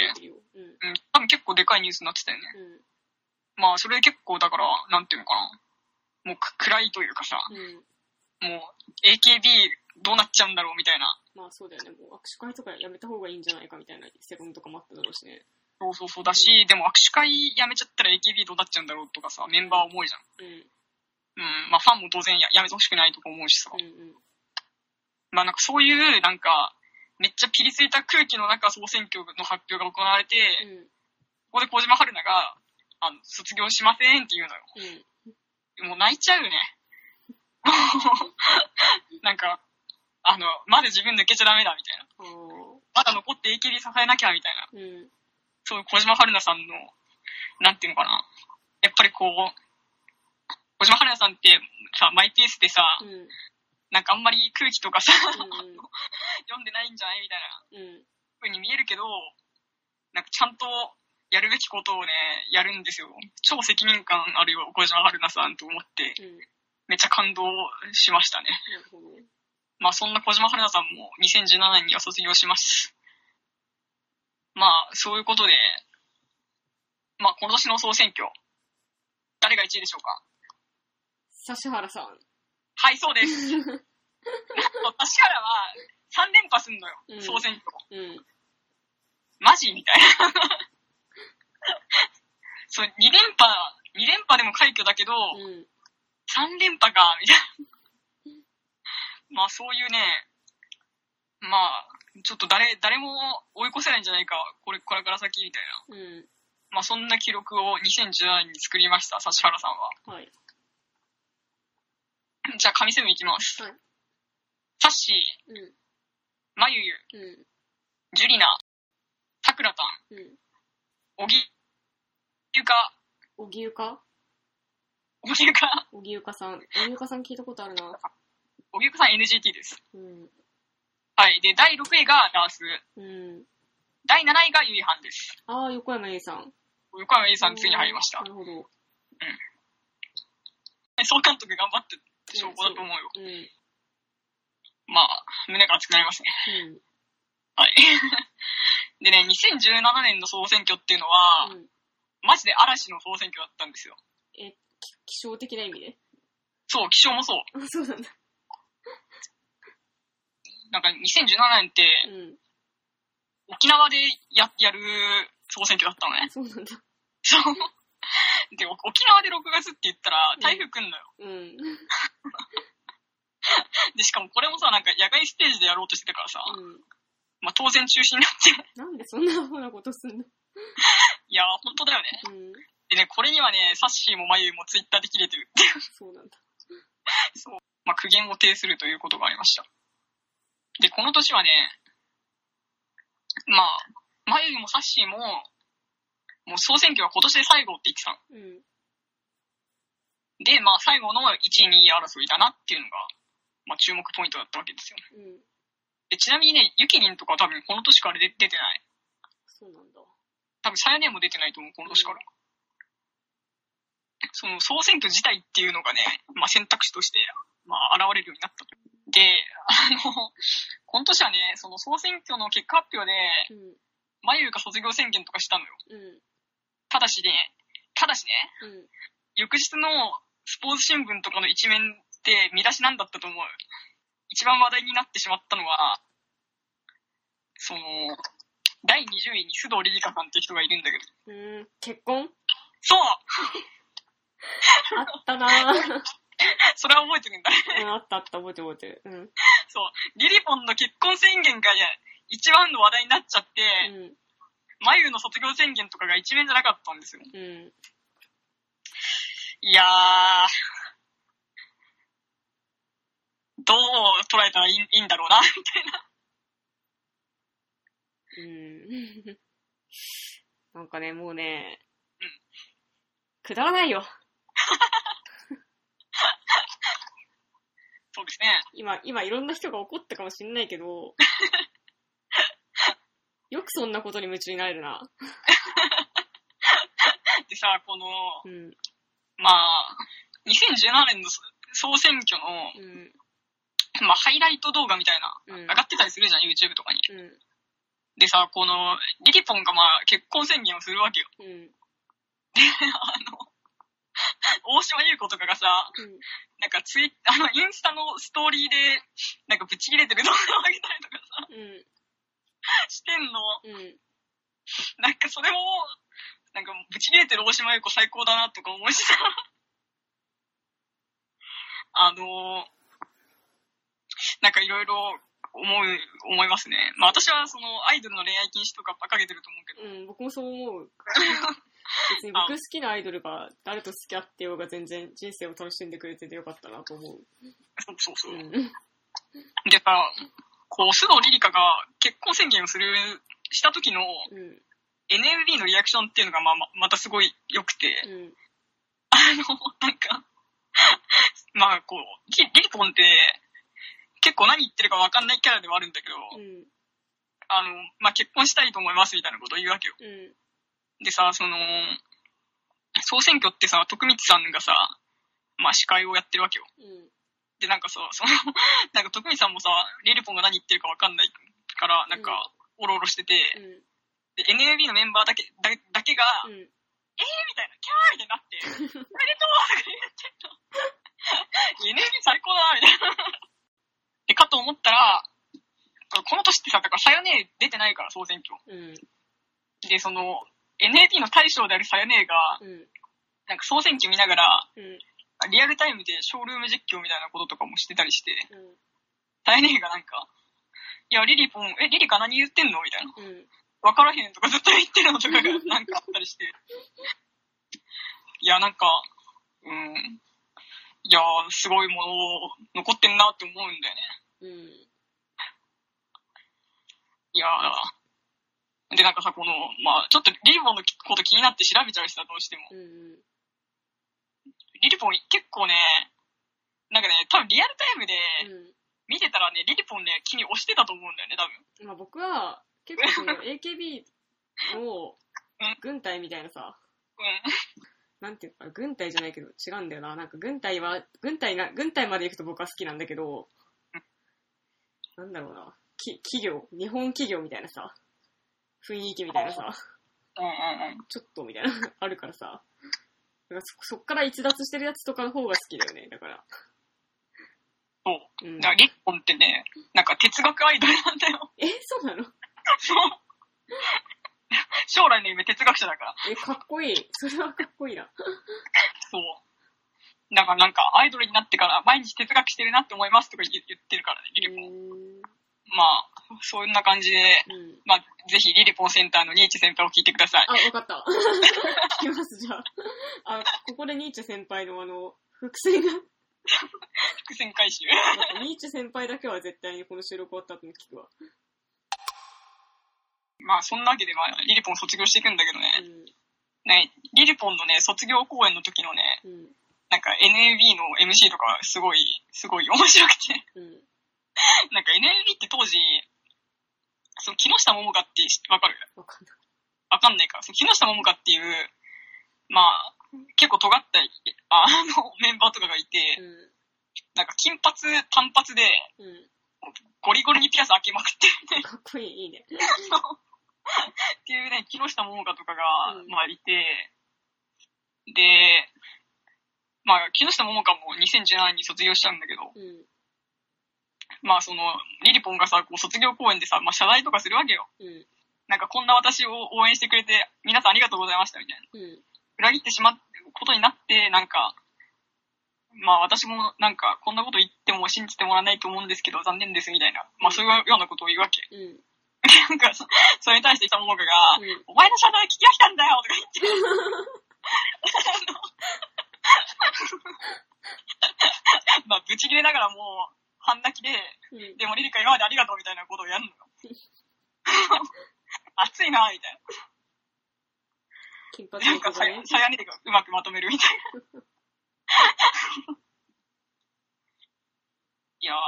うん。うん、多分結構でかいニュースになってたよね。うん。まあ、それで結構だから、なんていうのかな。もうく暗いというかさ、うん。もう AKB どうなっちゃうんだろうみたいな。まあそうだよね。もう握手会とかやめた方がいいんじゃないかみたいな世論とかもあっただろうしね。そうそうそうだし、でも握手会やめちゃったら AKB どうなっちゃうんだろうとかさ、メンバー重いじゃん。うん。うん、まあファンも当然ややめてほしくないとか思うしさ。うんうん。まあなんかそういう、なんか、めっちゃピリついた空気の中、総選挙の発表が行われて、うん。ここで小島春菜が、あの、卒業しませんって言うのよ。うん。もう泣いちゃうよね。(laughs) なんか、あの、まだ自分抜けちゃダメだみたいな。あまだ残って AKB 支えなきゃみたいな。あ。うん。そういう小島春菜さんの、なんていうのかな。やっぱりこう、小島春菜さんってさ、マイペースでさ、うん。なんかあんまり空気とかさ、うん。読んでないんじゃないみたいなうん。風に見えるけど、なんかちゃんとやるべきことをね、やるんですよ。超責任感あるよ、小島春菜さんと思って、うん。めっちゃ感動しましたね。なるほど。まあそんな小島春菜さんも2017年には卒業します。まあそういうことで、まあこの年の総選挙、誰が1位でしょうか？指原さん。はい、そうです。なんと、指原は3連覇すんのよ、うん総選挙。うん。マジみたいな。そう、2連覇、2連覇でも快挙だけど、うん。3連覇か、みたいな。まあそういうね、まあ、ちょっと誰、誰も追い越せないんじゃないか、これ、これから先、みたいな。うん。まあそんな記録を2017年に作りました、指原さんは。はい。(laughs) じゃあ、神セブンいきます。はいサッシー、うん。まゆゆ、うん。ジュリナ、さくらたん、うん。おぎ、ゆか、おぎゆか？おぎゆか、おぎゆかさん。おぎゆかさん聞いたことあるな。おぎゆかさん NGT です。うん。はい。で、第6位がダース。うん。第7位がゆいはんです。ああ、横山由依さん。横山由依さんついに入りましたな。るほど。総監督頑張ってって証拠だと思うよ。うん。まあ、胸が熱くなりますね。うん。はい。(laughs) でね、2017年の総選挙っていうのは、うん。マジで嵐の総選挙だったんですよ。え、き気象的な意味で？そう、気象もそう。あ、そうなんだ。なんか2017年ってうん。沖縄でややる総選挙だったのね。そうなんだ。そう。で、お沖縄で6月って言ったら台風来んのよ。うん。で、しかもこれもさ、なんか野外ステージでやろうとしてたからさ、うん。まあ当然中止になって。なんでそんなアホなことすんの？いやー、本当だよね。うん。でね、これにはね、サッシーもマユもツイッターで切れてるっていう、そうなんだ。まあ苦言を呈するということがありました。で、この年はね、まあ、マユもサッシーも、もう総選挙は今年で最後って言ってたの。うん。で、まあ最後の1位、2位争いだなっていうのが、まあ注目ポイントだったわけですよね。うん。で、ちなみにね、ユキリンとかは多分この年から出出てない。そうなんだ。多分サヤネも出てないと思う、この年から。その総選挙自体っていうのがね、まあ選択肢として、まあ現れるようになったと。で、あの、この年はね、その総選挙の結果発表で、うん。マユが卒業宣言とかしたのよ。うん。ただしね、ただしね、うん。翌日のスポーツ新聞とかの一面って見出しなんだったと思う。一番話題になってしまったのは、その、第20位に須藤リリカさんっていう人がいるんだけど。うん。結婚？そう (laughs) あったなぁ。(laughs) それは覚えてるんだね。うん、あったあった、覚えてる覚えてる。うん。そう。リリポンの結婚宣言がね一番の話題になっちゃって、うん。マユの卒業宣言とかが一面じゃなかったんですよ。うん。いやー、どう捉えたらいいいいんだろうな、みたいな。うん。なんかね、もうねうん、くだらないよ。そうですね。今、今いろんな人が怒ったかもしんないけど、(laughs) よくそんなことに夢中になれるな。(laughs) でさ、この、うん。まあ、2017年の総選挙の、うん。まあ、ハイライト動画みたいな、うん上がってたりするじゃん、YouTube とかに。うん。でさ、この、リリポンがまあ、結婚宣言をするわけよ。うん。あの、大島優子とかがさ、うん。なんかツイあの、インスタのストーリーで、なんかブチ切れてる動画を上げたりとかさ、うん。(laughs) してんの。うん。なんかそれも、なんかブチ切れてる大島優子最高だなとか思いしさ、(laughs) あの、なんかいろいろ思う、思いますね。まあ私はそのアイドルの恋愛禁止とかばっかけてると思うけど、うん、僕もそう思う。(laughs) 別に僕好きなアイドルが誰と付き合ってようが全然人生を楽しんでくれててよかったなと思う。そうそうそうう。ん。でさ、こう、須藤リリカが結婚宣言をする、した時のうん。NMB のリアクションっていうのがまあままたすごい良くて、うん。あの、なんか、(laughs) まあこう、リリリポンって結構何言ってるか分かんないキャラではあるんだけど、うん。あの、まあ結婚したいと思いますみたいなことを言うわけよ。うん。でさ、その、総選挙ってさ、徳光さんがさ、まあ司会をやってるわけよ。うん。で、なんかさ、その、(laughs) なんか徳光さんもさ、リリポンが何言ってるか分かんないから、なんか、おろおろしてて、うん。で、NAB のメンバーだけ、だだけが、うん。みたいな、キャーみたいになって、おめでとうとか言ってんの。(laughs) NAB 最高だな、みたいな。で、かと思ったら、この年ってさ、だからさよね出てないから、総選挙。うん。で、その、NAB の大将であるさよねが、うん。なんか総選挙見ながら、うん。かリアルタイムでショールーム実況みたいなこととかもしてたりして、うん。大姉がなんか、いや、リリポン、え、リリカ何言ってんの？みたいな。うん。わからへんとかずっと言ってるのとかが (laughs) なんかあったりして。いや、なんか、うん。いやー、すごいもの残ってんなって思うんだよね。うん。いやー。で、なんかさ、この、まあちょっとリリポンのこと気になって調べちゃうしさ、どうしても。うん。リリポン結構ね、なんかね、多分リアルタイムでうん。見てたらね、リリポンね、君押してたと思うんだよね、多分。まあ僕は、結構その (laughs) AKB の軍隊みたいなさ、うん。なんていうのかな、軍隊じゃないけど違うんだよな。なんか軍隊は、軍隊が、軍隊まで行くと僕は好きなんだけど、なんだろうな、き企業、日本企業みたいなさ、雰囲気みたいなさ、うんうんうん。ちょっとみたいな、あるからさ、そそっから逸脱してるやつとかの方が好きだよね、(laughs) だから。そう。うんだか。らリリポンってね、なんか哲学アイドルなんだよ。え、そうなの？そう。将来の夢哲学者だから。え、かっこいい。それはかっこいいな。そう。だからなんかアイドルになってから毎日哲学してるなって思いますとか言言ってるからね、うリリポン。まあ、そんな感じで、うん。まあ、ぜひリリポンセンターのニーチェ先輩を聞いてください。あ、わかった。聞きます、じゃあ。あ、ここでニーチェ先輩のあの、伏線が、伏線回収。ニーチェ先輩だけは絶対にこの収録終わった後に聞くわ。まあ、そんなわけで、まあ、リリポン卒業していくんだけどね。うん。ね、リリポンのね、卒業公演の時のね、うん。なんか NAB の MC とかすごい、すごい面白くて。うん。(laughs) なんか NAB って当時、その木下桃香って知わかる？わかんない。わかんないか。その木下桃香っていう、まあ、結構尖った、あの、メンバーとかがいて、うなんか金髪、単発で、ん。うん。ゴリゴリにピアス開けまくって。(laughs) かっこいい、いいね。(laughs) っていうね、木下桃香とかが、うんまあいて、で、まあ、木下桃香も2017年に卒業しちゃうんだけど、うん。(laughs) まあその、リリポンがさ、こう卒業公演でさ、まあ謝罪とかするわけよ。うん。なんかこんな私を応援してくれて、皆さんありがとうございましたみたいな。うん。裏切ってしまうことになって、なんか、まあ私もなんかこんなこと言っても信じてもらえないと思うんですけど残念ですみたいな、まあそういうようなことを言うわけ。うん。(laughs) なんかそ、それに対して北桃香が、うん。お前の謝罪聞き飽きたんだよとか言って。(laughs) まあ、ぶち切れながらもう、半泣きで、うん。でもリリカ今までありがとうみたいなことをやるのよ。(laughs) 熱いなみたい金髪な。なんかさ。さやねがうまくまとめるみたいな。(laughs) いやー。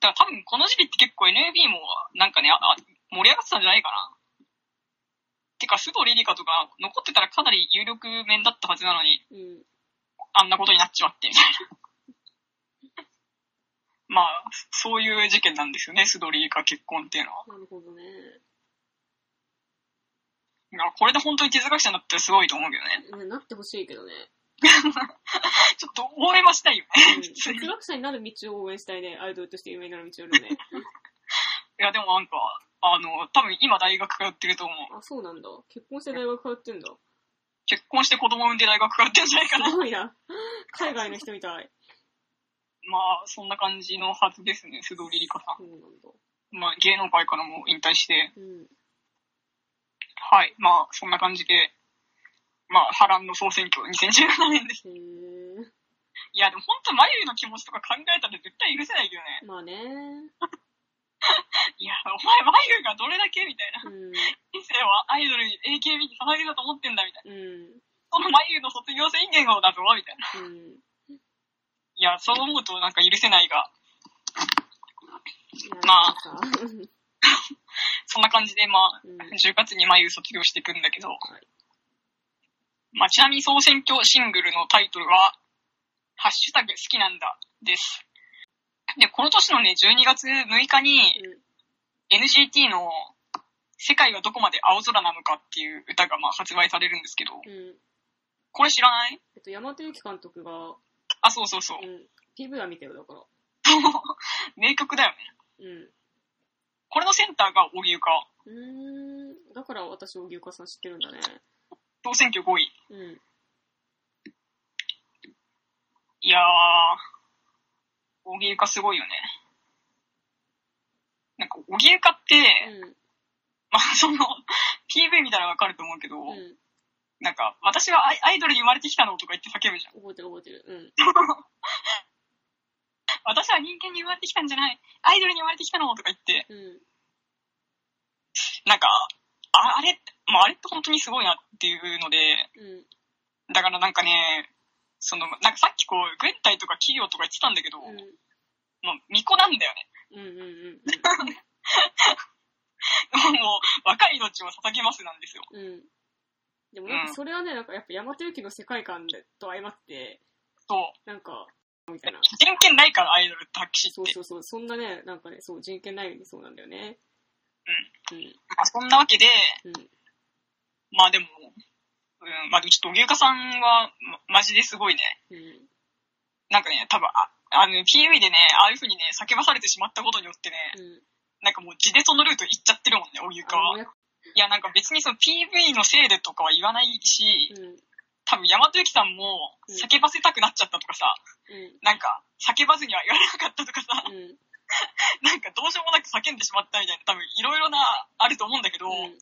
だから多分この時期って結構 NAB もなんかね、ああ盛り上がってたんじゃないかな。てか、須藤リリカとか残ってたらかなり有力面だったはずなのに、うん。あんなことになっちまって、みたいな。まあ、そういう事件なんですよね、須藤リリカ結婚っていうのは。なるほどね。これで本当に哲学者になったらすごいと思うけどね。ねなってほしいけどね。(laughs) ちょっと応援はしたいよね。うん。哲学者になる道を応援したいね。アイドルとして有名になる道をね。(laughs) いや、でもなんか、あの、多分今大学通ってると思う。あ、そうなんだ。結婚して大学通ってんだ。結婚して子供産んで大学通ってるんじゃないかな。すごいな。海外の人みたい。まあ、そんな感じのはずですね、須藤リリカさそうなんだ。ん。まあ、芸能界からも引退して、うん。はい、まあ、そんな感じで、まあ、波乱の総選挙2017年です。いや、でも本当、眉の気持ちとか考えたら絶対許せないけどね。まあね。(laughs) いや、お前、眉がどれだけみたいな。うん。人生はアイドルに AKB に捧げたと思ってんだ、みたいな。うん。その眉の卒業宣言をだぞ、みたいな。うん。いや、そう思うとなんか許せないが、まあさ (laughs) そんな感じで、まあ、うん。10月に眉卒業していくんだけど、はいまあ、ちなみに総選挙シングルのタイトルは、ハッシュタグ好きなんだです。で、この年のね、12月6日に NGT の世界はどこまで青空なのかっていう歌がまあ発売されるんですけど、うん。うん。これ知らない？えっと、山手由紀監督が、あ、そうそうそうう。ん。PV は見てよ、だから。(laughs) 名曲だよね。うん。これのセンターが荻生か。うーん。だから私、荻生さん知ってるんだね。総選挙5位。うん。いやー、荻ゆかすごいよね。なんか、荻ゆかって、うん。まあ、その、PV 見たらわかると思うけど、うん。なんか、私はアイアイドルに生まれてきたのとか言って叫ぶじゃん。覚えてる覚えてる。うん。(laughs) 私は人間に生まれてきたんじゃない。アイドルに生まれてきたのとか言って、うん。なんか、ああれ、まあ、あれって本当にすごいなっていうので、うん。だからなんかね、その、なんかさっきこう、軍隊とか企業とか言ってたんだけど、うん。もう、巫女なんだよね。うんうんうん (laughs) もう、若い命を捧げますなんですよ。うん。うん。でもなんかそれはね、なんかやっぱ大和由紀の世界観でと相まって、そう。なんか、みたいな。人権ないから、アイドルって発揮って。そうそうそう、そんなね、なんかね、そう、人権ないのにそうなんだよね。うん。まあ、そんなわけで、うん。まあでも、うん、まあでもちょっと、荻生さんは、ま、マジですごいね。うん。なんかね、多分あ、あの、PV でね、ああいう風にね、叫ばされてしまったことによってね、うん。なんかもう地でそのルート行っちゃってるもんね、荻生は。いや、なんか別にその PV のせいでとかは言わないし、うん。多分山由紀さんもうん叫ばせたくなっちゃったとかさ、うん。なんか叫ばずには言われなかったとかさ、うん。(laughs) なんかどうしようもなく叫んでしまったみたいな、多分いろいろな、あると思うんだけど、うん。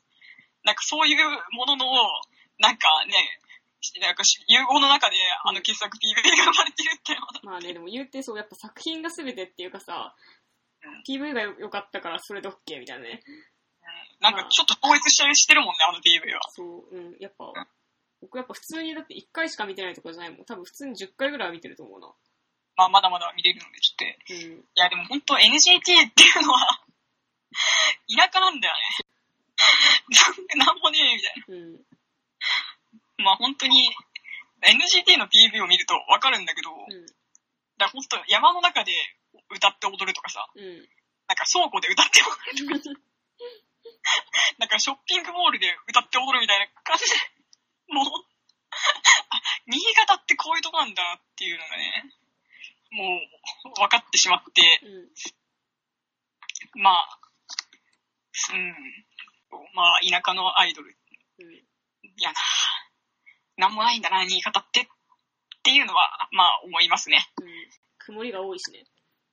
なんかそういうものの、なんかね、なんか融合の中であの傑作 PV が生まれてるってまあね、でも言うてそう、やっぱ作品が全てっていうかさうん PV が良かったからそれで OK みたいなね。なんかちょっと統一したりしてるもんね、あの PV は。そう、うん。やっぱ、僕やっぱ普通にだって1回しか見てないとかじゃないもん。多分普通に10回ぐらいは見てると思うな。まあまだまだ見れるので、ちょっと。いうん。やでも本当 NGT っていうのは、田舎なんだよね。なんもねえ、みたいうん。な。まあ本当に、NGT の PV を見るとわかるんだけど、うん。だから本当山の中で歌って踊るとかさ、うん。なんか倉庫で歌って踊るとか、(laughs) (laughs) なんかショッピングモールで歌って踊るみたいな感じで、(laughs) もう、あ新潟ってこういうとこなんだなっていうのがね、もう分かってしまって、うん。まあ、うん、まあ田舎のアイドル、うん。いやな、なんもないんだな、新潟って、っていうのは、まあ思いますね。うん。曇りが多いしね。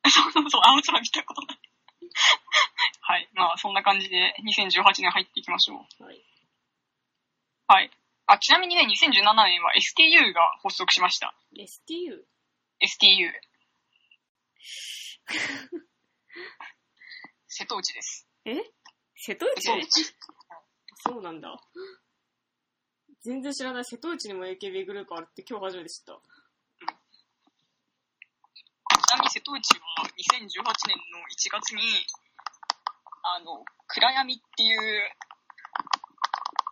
(laughs) そうそう、青空見たことない。はい。まあ、そんな感じで、2018年入っていきましょう。はい。はい。あ、ちなみにね、2017年は STU が発足しました。STU? STU。(laughs) 瀬戸内です。え？瀬戸内？瀬戸内。そうなんだ。全然知らない。瀬戸内にも AKB グループあるって今日初めて知った。ちなみに瀬戸内は2018年の1月に、あの、暗闇っていう、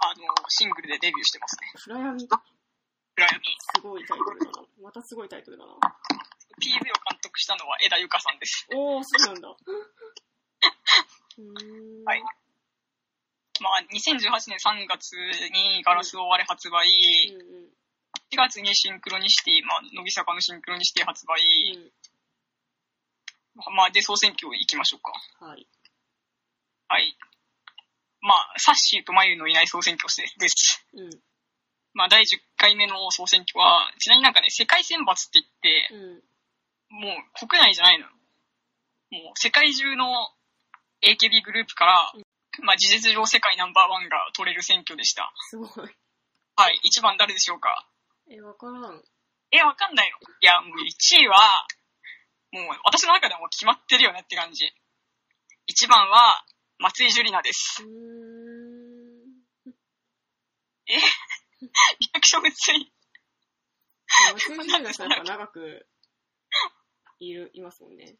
あの、シングルでデビューしてますね。暗闇？暗闇。すごいタイトルだな。またすごいタイトルだな。PV を監督したのは枝由香さんです。おー、そうなんだ。(laughs) はい。まあ、2018年3月にガラスを割れ発売、うんうん。4月にシンクロニシティ、まあ、乃木坂のシンクロニシティ発売、まあ、で、総選挙行きましょうか。うん。はい。はい。まあ、サッシーとマユのいない総選挙です。うん。まあ、第10回目の総選挙は、ちなみになんかね、世界選抜って言って、うん。もう国内じゃないのよ。もう世界中の AKB グループから、まあ、事実上世界ナンバーワンが取れる選挙でした。すごい。はい。1番誰でしょうか？え、わからん。え、わかんないのいや、もう1位は、もう私の中ではもう決まってるよねって感じ。1番は、松井樹里奈です。うーん。(laughs) リアクション薄い。松井樹里さんやっぱ長くいる、いますもんね。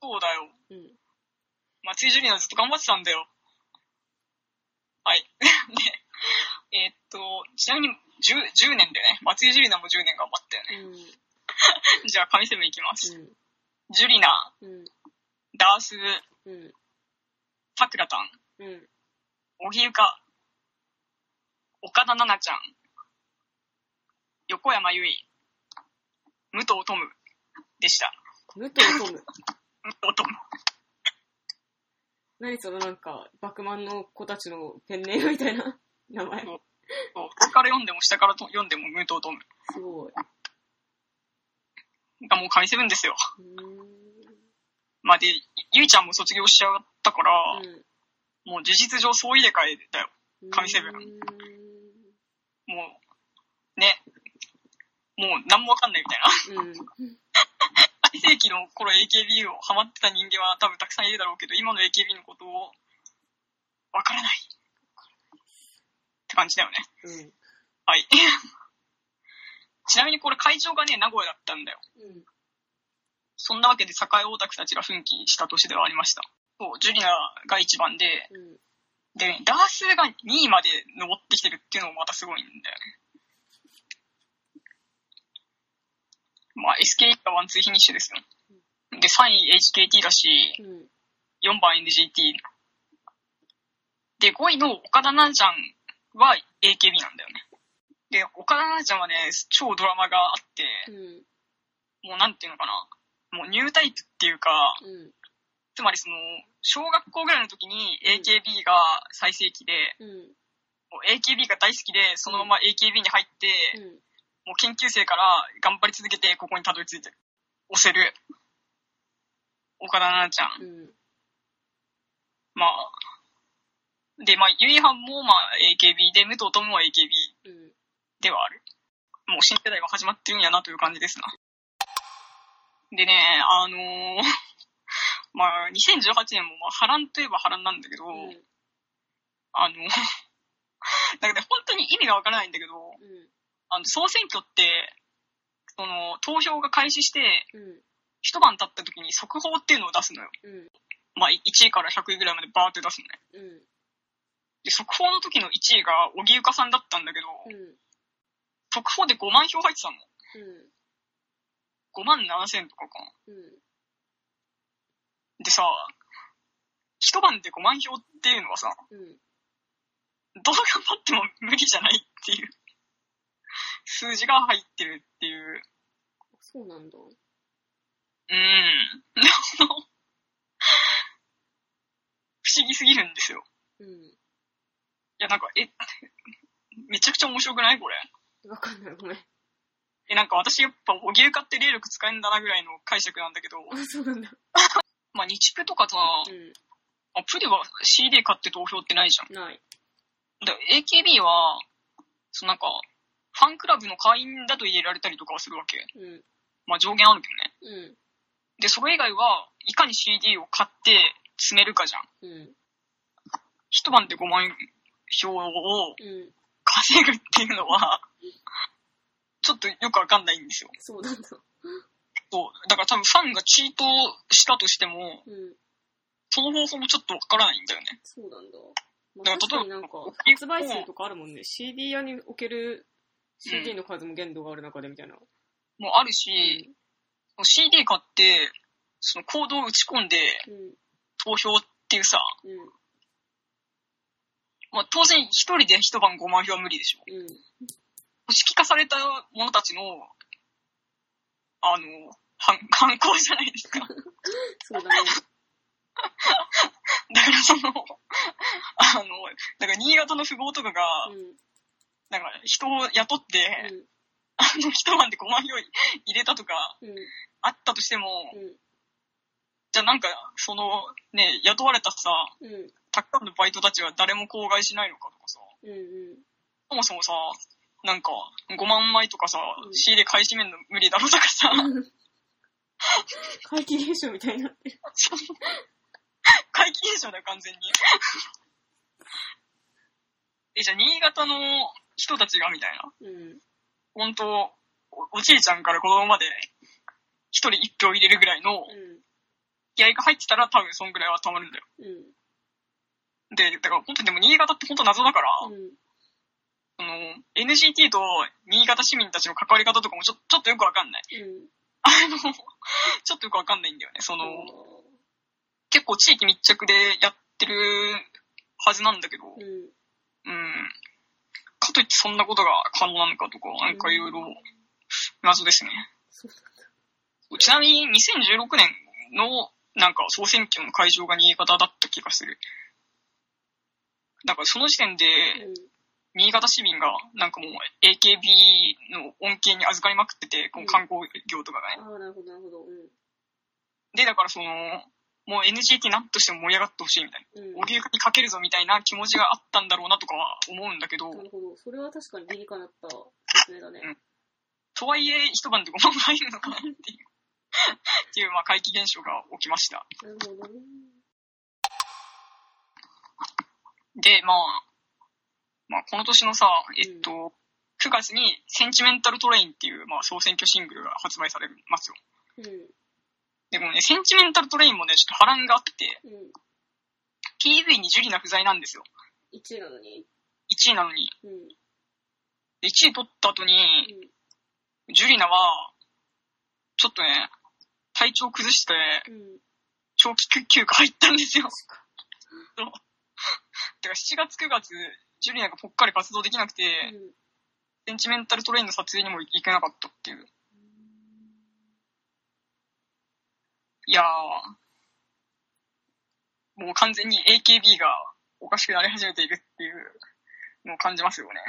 そうだよ。うん。松井樹里奈ずっと頑張ってたんだよ。はい。(laughs) で、えーっと、ちなみに10、10年でね、松井樹里奈も10年頑張ったよね。うん。(laughs) じゃあ、神セブンいきます。うん。樹里奈、うん。ダース、うん。さくらたん、うん。荻ゆか、岡田奈々ちゃん、横山由依、武藤トムでした。武藤トム。(laughs) 武藤トム。何そのなんか、バクマンの子たちのペンネームみたいな名前。そう上から読んでも下からと読んでも武藤トム。すごい。がもう神セブンですよ。まあで、ゆいちゃんも卒業しちゃったから、うんもう事実上総入れ替えだよ。神セブンもう、ね。もう何もわかんないみたいな。うん。最盛期の頃 AKB をハマってた人間は多分たくさんいるだろうけど、今の AKB のことをわからない。って感じだよね。うん。はい。ちなみにこれ会場がね、名古屋だったんだよ。うん。そんなわけで栄オタクたちが奮起した年ではありました。そう、ジュリナが1番で、うん。でね、ダースが2位まで登ってきてるっていうのもまたすごいんだよね。まあ、SK がワンツーフィニッシュですよ。で、3位 HKT だし、うん。4番 NGT。で、5位の岡田奈々ちゃんは AKB なんだよね。で、岡田奈々ちゃんはね、超ドラマがあって、うん。もうなんていうのかな。もうニュータイプっていうか、うん。つまりその、小学校ぐらいの時に AKB が最盛期で、うん。もう AKB が大好きで、そのまま AKB に入って、うん。もう研究生から頑張り続けてここにたどり着いてる。押せる。岡田奈々ちゃん。うん。まあ。で、まあ、ゆいはんもまあ AKB で、武藤友は AKB うん。ではある。もう新世代が始まってるんやなという感じですな。でね、あのー (laughs) まあ、2018年もまあ波乱といえば波乱なんだけど、うん。あの、(laughs) だからね、本当に意味がわからないんだけど、うん。あの、総選挙って、その、投票が開始して、うん。一晩経った時に速報っていうのを出すのよ。うん。まあ、1位から100位ぐらいまでバーって出すのね。うん。で、速報の時の1位が、小木ゆかさんだったんだけど、うん。速報で5万票入ってたの？うん。5万7千とかかな。うん。でさ、一晩で5万票っていうのはさ、うん。どう頑張っても無理じゃないっていう、数字が入ってるっていう、そうなんだ。うーん。不思議すぎるんですよ。うん。いや、なんか、え、めちゃくちゃ面白くない？これ。わかんない。ごめん。え、なんか私やっぱ、お牛買って霊力使えんだなぐらいの解釈なんだけど、(laughs) あ、そうなんだ。(laughs) まあ、日プとかさ、うあプリは CD 買って投票ってないじゃん。ん。ない。だ AKB は、そのなんか、ファンクラブの会員だと入れられたりとかはするわけ。うん。まあ上限あるけどね。うん。で、それ以外は、いかに CD を買って詰めるかじゃん。うん。一晩で5万票をうん。稼ぐっていうのは、ちょっとよくわかんないんですよ。そうなんだ。そう。だから多分ファンがチートしたとしても、うん。その方法もちょっとわからないんだよね。そうなんだ。まあ、だから確かになんか、発売数とかあるもんね。CD 屋における CD の数も限度がある中でみたいな。もうあるし、CD 買って、そのコードを打ち込んでうん。投票っていうさ、うん。まあ当然一人で一晩5万票は無理でしょ。うん。組織化された者たちの、あの、犯犯行じゃないですか。そうだね。(laughs) だからその、あの、だから新潟の富豪とかが、うん。なんか人を雇って、うん。あの一晩で5万票入れたとかうん。あったとしても、うん。じゃあなんか、その、ね、雇われたさ、うん。たくさんのバイトたちは誰も口外しないのかとかさ、うん。うん。そもそもさ、なんか、5万枚とかさ、うん仕入れ買い占めるの無理だろとかさ、怪奇現象みたいになってる。怪奇現象だよ、完全に。え、じゃあ、新潟の人たちが、みたいな。うん。本当おおじいちゃんから子供まで、一人一票入れるぐらいのうん。気合が入ってたら多分そんぐらいはたまるんだよ。うん。で、だから本当にでも新潟って本当謎だから、うん。その、NGT と新潟市民たちの関わり方とかもちょちょっとよくわかんない。うん。あの、(laughs) ちょっとよくわかんないんだよね。その、結構地域密着でやってるはずなんだけど、うん。うん。かといってそんなことが可能なのかとか、なんかいろいろ謎ですね。ちなみに2016年のなんか総選挙の会場が新潟だった気がする。だからその時点で、うん。新潟市民がなんかもう AKB の恩恵に預かりまくってて、この観光業とかがね。ああ、なるほど、なるほど。うん。で、だからその、もう NGT なんとしても盛り上がってほしいみたいな。うん。お流にかけるぞみたいな気持ちがあったんだろうなとかは思うんだけど、なるほど。それは確かに理にかなった説明だね。うんとはいえ一晩で5万も入るのかなっていう、っていう、まあ怪奇現象が起きました。なるほどね。で、まあ、まあこの年のさ、えっと、9月にセンチメンタルトレインっていう、まあ総選挙シングルが発売されますよ。うん。でもね、センチメンタルトレインもね、ちょっと波乱があって、うん。PV にジュリナ不在なんですよ。1位なのに。1位なのに。うん。で1位取った後に、ジュリナは、ちょっとね、体調崩して、うん。うん。長期休暇入ったんですよ。そう。(laughs) てか7月9月、ジュリナがぽっかり活動できなくて、うん。センチメンタルトレインの撮影にも行けなかったっていう。いやー、もう完全に AKB がおかしくなり始めているっていうのを感じますよね。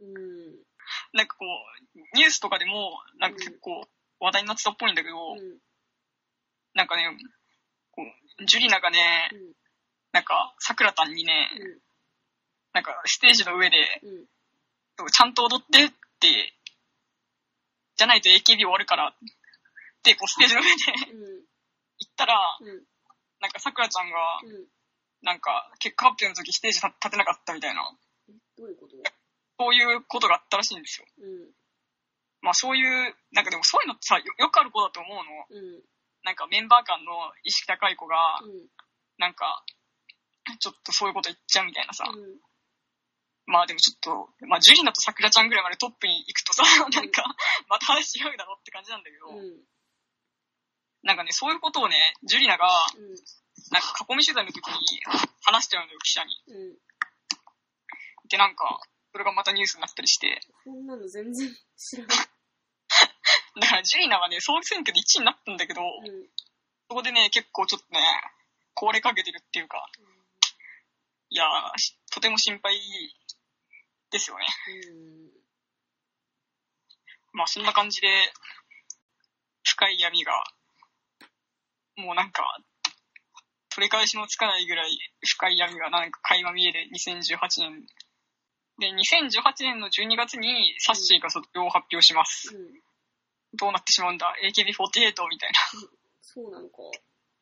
うん。なんかこう、ニュースとかでも、なんか結構話題になってたっぽいんだけど、うん。なんかね、こう、ジュリナがね、うん。なんか、桜たんにね、うん。なんかステージの上で、うん。ちゃんと踊ってって、じゃないと AKB 終わるからって、こうステージの上でうん。言ったら、うん。なんか桜ちゃんが、うん。なんか、結果発表の時ステージ立立てなかったみたいな、えどういうこと？そういうことがあったらしいんですよ。うん。まあそういう、なんかでもそういうのってさ、よよくある子だと思うの。うん。なんかメンバー間の意識高い子が、うん。なんか、ちょっとそういうこと言っちゃうみたいなさ。うん。まあでもちょっと、まあジュリナと桜ちゃんぐらいまでトップに行くとさ、なんか、(laughs) また話違うだろって感じなんだけど、うん。なんかね、そういうことをね、ジュリナが、うん。なんか囲み取材の時に話しちゃうのよ、記者に。うん。で、なんか、それがまたニュースになったりして、こんなの全然知らない。(laughs) だからジュリナはね、総選挙で1位になったんだけど、うん。そこでね、結構ちょっとね、壊れかけてるっていうか、いやとても心配ですよね。うん。まあそんな感じで、深い闇が、もうなんか、取り返しのつかないぐらい深い闇がなんか垣間見える2018年。で、2018年の12月にサッシーが卒業を発表します。うん。どうなってしまうんだ ?AKB48 みたいなそうなのか。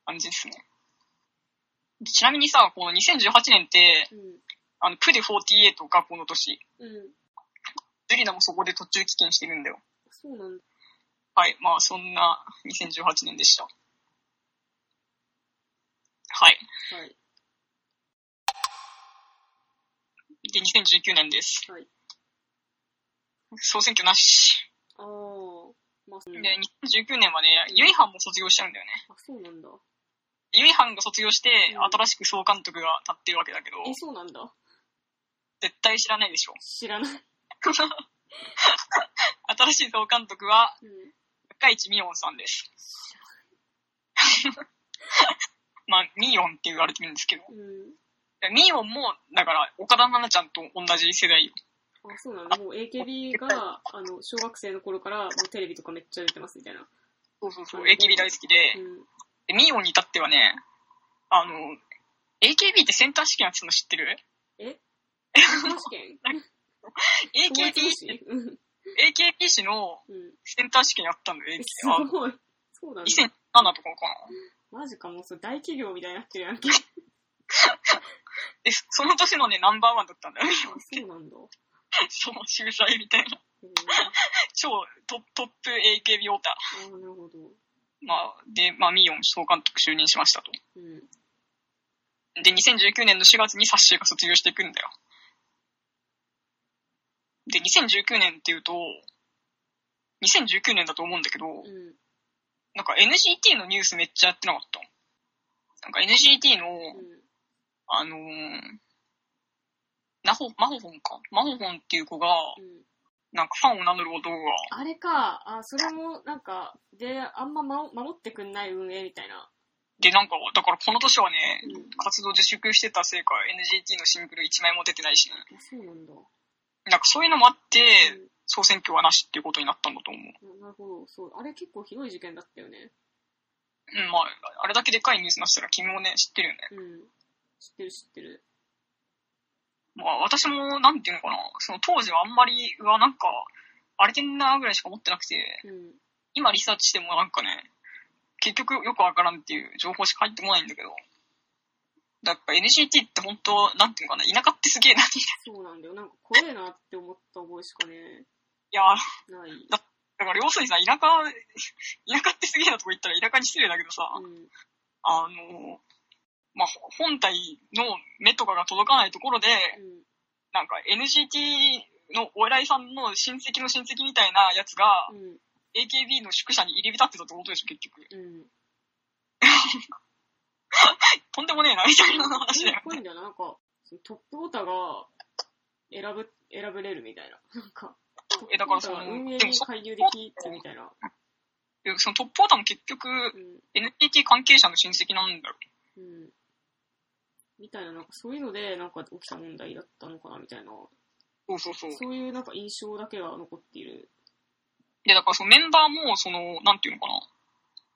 感じですね。でちなみにさ、この2018年って、うん。あの、プデ48がこの年。うん。ジュリナもそこで途中棄権してるんだよ。そうなんだ。はい。まあ、そんな2018年でした。はい。はい。で、2019年です。はい。総選挙なし。ああ。まあ、そうで、2019年はね、ユイハンも卒業しちゃうんだよね。あ、そうなんだ。ユイハンが卒業して、うん新しく総監督が立ってるわけだけど、え、そうなんだ。絶対知らないでしょ。知らない。(laughs) 新しい総監督は、うん。高市ミヨンさんです。(laughs) まあ、ミヨンって言われてるんですけど。うん。でミヨンも、だから、岡田奈々ちゃんと同じ世代よ。あ、そうなんだ。もう AKB が、あの、小学生の頃から、もうテレビとかめっちゃ出てますみたいな。そうそうそう、うん AKB 大好きで、うん。でミヨンに至ってはね、あの、AKB ってセンター試験やってたの知ってる？え？選手権 ?AKB、うん。AKB 誌のうん。センター試験やったんだよ、え、AKB すあごい。そうだ。2007とかかな？マジか、もうそれ大企業みたいになってるやんけ。(laughs) で、その年のね、ナンバーワンだったんだよ。あ、そうなんだ。そう、秀才みたいな。超トトップ AKB オタ。あーなるほど。まあ、で、まあ、ミヨン総監督就任しましたと。うん。で、2019年の4月にサッシーが卒業していくんだよ。で、2019年っていうと、2019年だと思うんだけど、うん。なんか NGT のニュースめっちゃやってなかった。なんか NGT の、うん。あのー、ナホ、マホホンか。マホホンっていう子が、うん。なんかファンを名乗る男が、あれか、あ、それも、なんか、で、あんまま守ってくんない運営みたいな。で、なんか、だからこの年はね、うん活動自粛してたせいか NGT のシングル1枚も出てないしね。あそうなんだ。なんかそういうのもあって、うん総選挙はなしっていうことになったんだと思う。ななるほど。そう。あれ結構ひどい事件だったよね。うん、まあ、あれだけでかいニュースになってたら君もね、知ってるよね。うん。知ってる知ってる。まあ、私も、なんていうのかな、その当時はあんまり、うわ、なんか、荒れてんなぐらいしか思ってなくて、うん。今リサーチしてもなんかね、結局よくわからんっていう情報しか入ってこないんだけど、だから NCT って本当、なんていうのかな、田舎ってすげえな、そうなんだよ。なんか怖えなって思った覚えしかね、いや、ない。だから要するにさ、田舎、田舎ってすげえなとこ言ったら田舎に失礼だけどさ、うん。あの、まあ、本体の目とかが届かないところで、うん。なんか NCT のお偉いさんの親戚の親戚みたいなやつが、うん。AKB の宿舎に入り浸ってたってことでしょ、結局。うん。(laughs) とんでもねえな、みたいな話だよ怖いんだよな。なんか、トップオタが選ぶ、選ぶれるみたいな。なんか、えだからその運営に介入できるみたいな。でそのトップオーターも結局、うん。NTT 関係者の親戚なんだろうん。みたいな、なんかそういうので、なんか起きた問題だったのかなみたいな。そうそうそう。そういうなんか印象だけは残っている。で、だからそのメンバーも、その、なんていうのかな。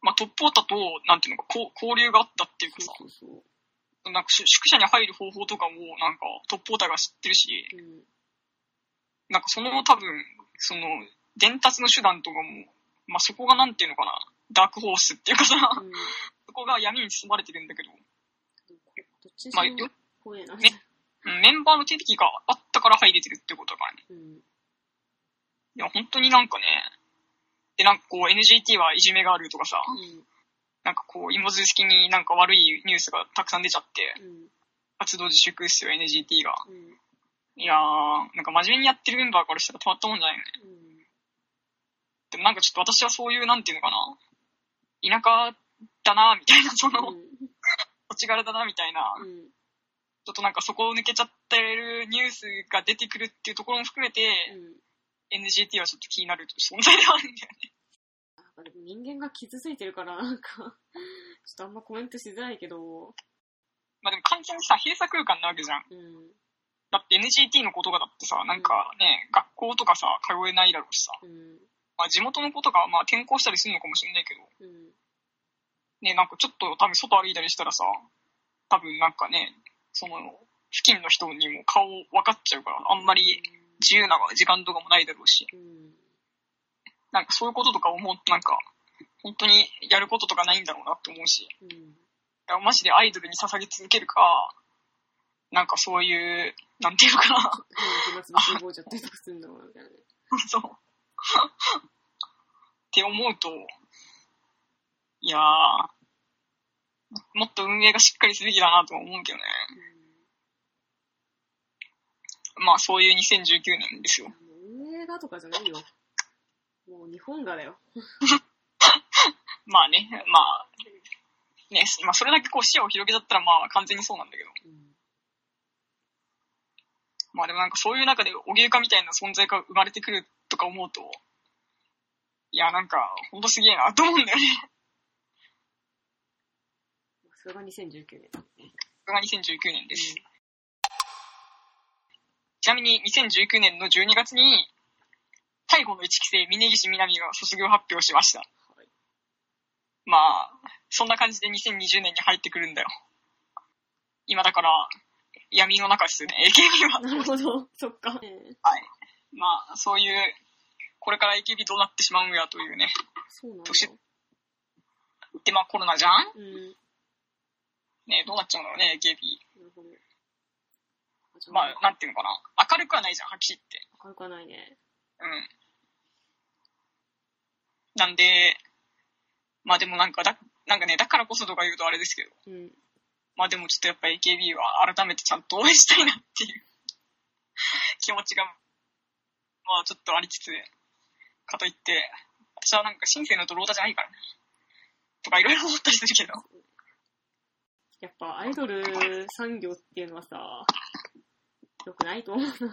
まあ、トップオーターと、なんていうのか、こう交流があったっていうかさ、そうそうそう。なんか宿宿舎に入る方法とかも、なんかトップオーターが知ってるし、うん。なんかその多分、その、伝達の手段とかも、まあ、そこがなんていうのかな、ダークホースっていうかさ、うん。そこが闇に包まれてるんだけど、どっちにまあ、よ怖えな。メンバーの手引きがあったから入れてるってことだからね。うん。いや、本当になんかね、で、なんかこう NGT はいじめがあるとかさ、うん。なんかこう芋づる式になんか悪いニュースがたくさん出ちゃって、うん。活動自粛っすよ、NGT が。うん。いやー、なんか真面目にやってるメンバーからしたらたまったもんじゃないよね。うん。でもなんかちょっと私はそういう、なんていうのかな、田舎だな、みたいな、その、土地柄だな、みたいな、うん。ちょっとなんかそこを抜けちゃってるニュースが出てくるっていうところも含めて、うん。NGT はちょっと気になる存在ではあるんだよね。人間が傷ついてるから、なんか、ちょっとあんまコメントしづらいけど、まあでも完全にさ、閉鎖空間なわけじゃん。うん。だって NGT のことがだってさ、なんかね、学校とかさ、通えないだろうしさ、うん。まあ地元の子とかはまあ転校したりするのかもしれないけど、うん。ね、なんかちょっと多分外歩いたりしたらさ、多分なんかね、その、付近の人にも顔分かっちゃうから、あんまり自由な時間とかもないだろうし、うん。なんかそういうこととか思うとなんか、本当にやることとかないんだろうなって思うし、いうん。やマジでアイドルに捧げ続けるか、なんかそういう、なんていうのかな。(laughs) そう。って思うと、いやー、もっと運営がしっかりすべきだなとは思うけどね。まあそういう2019年ですよ。運営がとかじゃないよ。もう日本がだよ。(laughs) まあね、まあ、ね、まあそれだけこう視野を広げちゃったらまあ完全にそうなんだけど。うん。まあでもなんかそういう中でお芸家みたいな存在が生まれてくるとか思うと、いやなんかほんとすげえなと思うんだよね。それが2019年。それが2019年です。ちなみに2019年の12月に、最後の1期生、峯岸みなみが卒業発表しました。はい。まあ、そんな感じで2020年に入ってくるんだよ。今だから、闇の中ですよね、(laughs) AKB は。なるほど。そっか。ええまあ、そういう、これから AKB どうなってしまうんやというね。そうなんだ。年で、まあコロナじゃん？うん。ねどうなっちゃうんだろうね、AKB。なまあ、なんていうのかな。明るくはないじゃん、はっきり言って。明るくはないね。うん。なんで、まあでもなんかだ、なんかね、だからこそとか言うとあれですけど、うん。まあでもちょっとやっぱ AKB は改めてちゃんと応援したいなっていう (laughs) 気持ちが、まあちょっとありつつ、かといって、私はなんかシンセイのドロータじゃないからね。とかいろいろ思ったりするけど。やっぱアイドル産業っていうのはさ、良くないと思うな。だか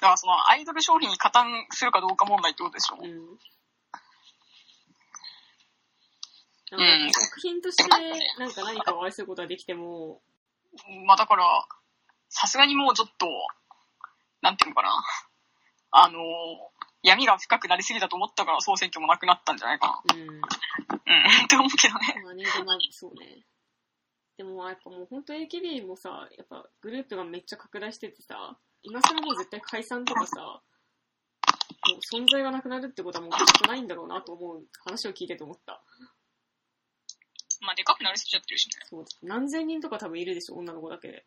らそのアイドル商品に加担するかどうか問題ってことでしょ。うん。うんなんか作品としてなんか何かを愛することができても、まあだから、さすがにもうちょっと、なんていうのかな。あの、闇が深くなりすぎたと思ったから総選挙もなくなったんじゃないかうん。な。うん、って思うけどね。まあね、でも、そうね。でもまあやっぱもう本当 AKB もさ、やっぱグループがめっちゃ拡大しててさ、今更もう絶対解散とかさ、もう存在がなくなるってことはもうきっとないんだろうなと思う話を聞いてて思った。まあ、でかくなりすぎちゃってるしね。そう。何千人とか多分いるでしょ、女の子だけで。